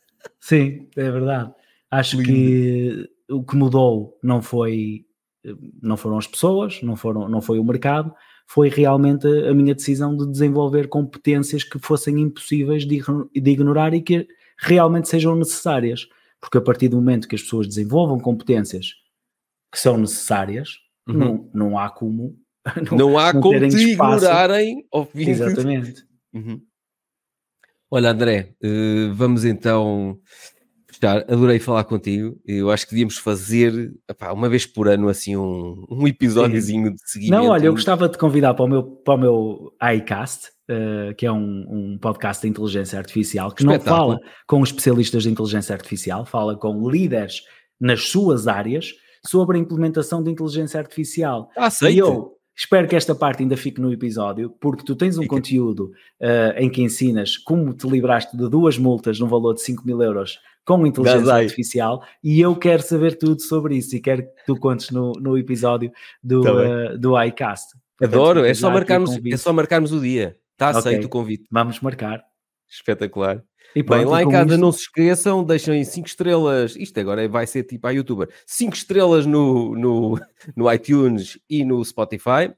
Sim, é verdade. Acho Lindo. que o que mudou não foi não foram as pessoas, não, foram, não foi o mercado, foi realmente a minha decisão de desenvolver competências que fossem impossíveis de, de ignorar e que realmente sejam necessárias. Porque a partir do momento que as pessoas desenvolvam competências que são necessárias, uhum. não, não há como não, não há não como te ignorarem ao fim Exatamente. Uhum. Olha, André, uh, vamos então fechar, adorei falar contigo. Eu acho que devíamos fazer epá, uma vez por ano assim um, um episódiozinho de seguimento. Não, olha, eu gostava de convidar para o meu, para o meu iCast, uh, que é um, um, podcast de inteligência artificial, que Espetáculo. não fala com especialistas de inteligência artificial, fala com líderes nas suas áreas sobre a implementação de inteligência artificial. Aceito. E eu espero que esta parte ainda fique no episódio, porque tu tens um Fica. conteúdo uh, em que ensinas como te libraste de duas multas no valor de 5 mil euros com inteligência artificial e eu quero saber tudo sobre isso e quero que tu contes no, no episódio do, tá uh, do iCast. Adoro, é só, marcarmos, é só marcarmos o dia. Está okay. aceito o convite. Vamos marcar. Espetacular. E pronto, Bem, lá em casa isto... não se esqueçam, deixem 5 estrelas. Isto agora vai ser tipo a youtuber. 5 estrelas no, no, no iTunes e no Spotify.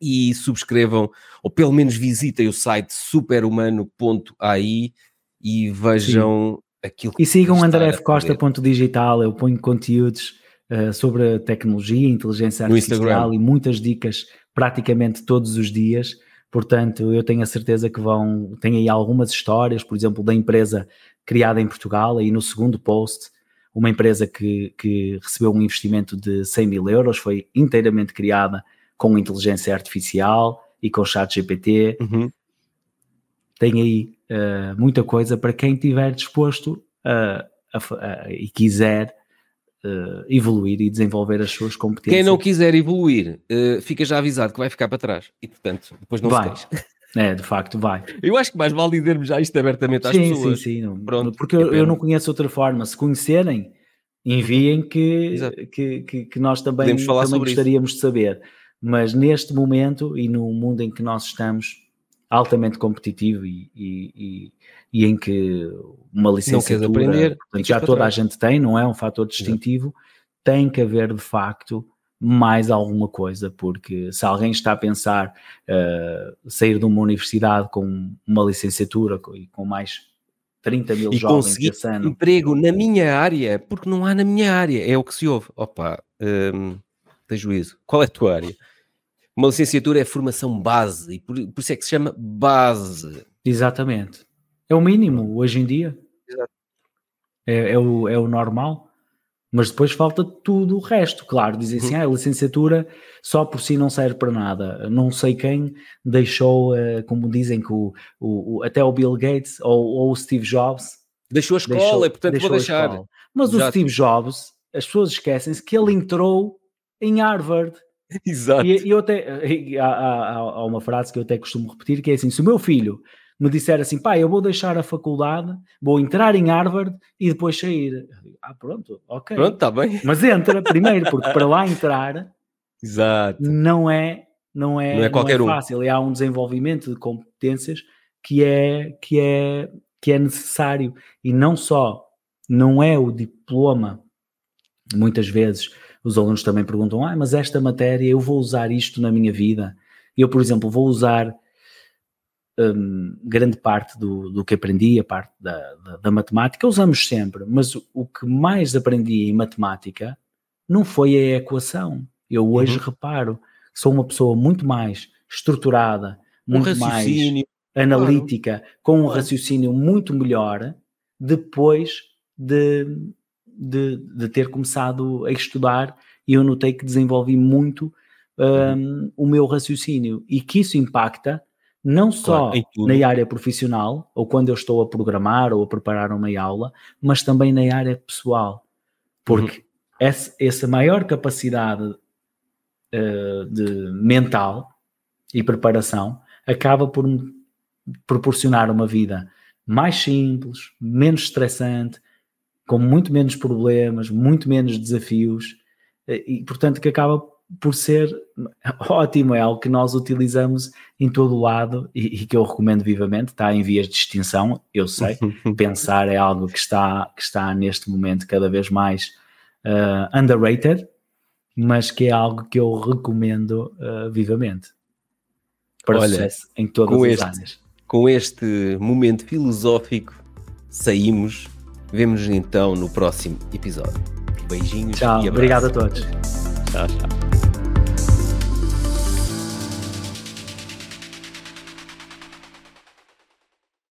E subscrevam, ou pelo menos visitem o site superhumano.ai e vejam Sim. aquilo que E sigam andrefcosta.digital. Eu ponho conteúdos uh, sobre tecnologia, inteligência artificial e muitas dicas praticamente todos os dias. Portanto, eu tenho a certeza que vão, tem aí algumas histórias, por exemplo, da empresa criada em Portugal, aí no segundo post, uma empresa que, que recebeu um investimento de 100 mil euros, foi inteiramente criada com inteligência artificial e com chat GPT. Uhum. Tem aí uh, muita coisa para quem estiver disposto uh, a, a, e quiser uh, evoluir e desenvolver as suas competências. Quem não quiser evoluir, uh, fica já avisado que vai ficar para trás e, portanto, depois não vai. se queixe. É, de facto, vai. Eu acho que mais vale dizermos já isto abertamente às sim, pessoas. Sim, sim, não. Pronto, porque eu, eu, não conheço outra forma. Se conhecerem, enviem que, que, que, que, nós também, também gostaríamos isso. de saber. Mas neste momento e no mundo em que nós estamos, altamente competitivo e, e, e em que uma licenciatura aprender, portanto, já toda a gente tem, não é um fator distintivo, tem que haver de facto mais alguma coisa, porque se alguém está a pensar uh, sair de uma universidade com uma licenciatura e com mais 30 mil e jovens conseguir esse ano. emprego na minha área, porque não há na minha área, é o que se ouve. Opa, um, tem juízo. Qual é a tua área? Uma licenciatura é formação base, e por, por isso é que se chama base. Exatamente. É o mínimo hoje em dia. É, é, o, é o normal. Mas depois falta tudo o resto. Claro, dizem assim, uhum. ah, a licenciatura só por si não serve para nada. Não sei quem deixou, uh, como dizem que o, o, o, até o Bill Gates ou, ou, o Steve Jobs deixou a escola, deixou, portanto deixou vou deixar. Mas Exato. o Steve Jobs, as pessoas esquecem-se que ele entrou em Harvard. Exato. E, e eu até, há, há, há, uma frase que eu até costumo repetir que é assim: se o meu filho me disser assim, pá, eu vou deixar a faculdade, vou entrar em Harvard e depois sair. Ah, pronto, ok. Pronto, está bem. Mas entra primeiro, porque para lá entrar Exato. não é não é, não é, qualquer não é fácil. Um. Há um desenvolvimento de competências que é, que é, que é necessário. E não só, não é o diploma, muitas vezes os alunos também perguntam, ah, mas esta matéria eu vou usar isto na minha vida. Eu, por exemplo, vou usar um, grande parte do, do que aprendi, a parte da, da, da, matemática, usamos sempre, mas o, o, que mais aprendi em matemática não foi a equação. Eu hoje uhum. reparo que sou uma pessoa muito mais estruturada, muito um mais analítica, claro. com um raciocínio muito melhor depois de, de, de, ter começado a estudar e eu notei que desenvolvi muito um, uhum. o meu raciocínio e que isso impacta não só claro, na área profissional, ou quando eu estou a programar ou a preparar uma aula, mas também na área pessoal. Porque uhum. essa, essa, maior capacidade uh, de mental e preparação acaba por proporcionar uma vida mais simples, menos estressante, com muito menos problemas, muito menos desafios, eh, e portanto que acaba por ser ótimo, é algo que nós utilizamos em todo o lado e, e, que eu recomendo vivamente, está em vias de extinção, eu sei, pensar é algo que está, que está neste momento cada vez mais uh, underrated, mas que é algo que eu recomendo uh, vivamente para Olha, sucesso em todas as este, áreas. Com este momento filosófico saímos, vemos então no próximo episódio. Beijinhos tchau, e obrigado a todos. Tchau, tchau.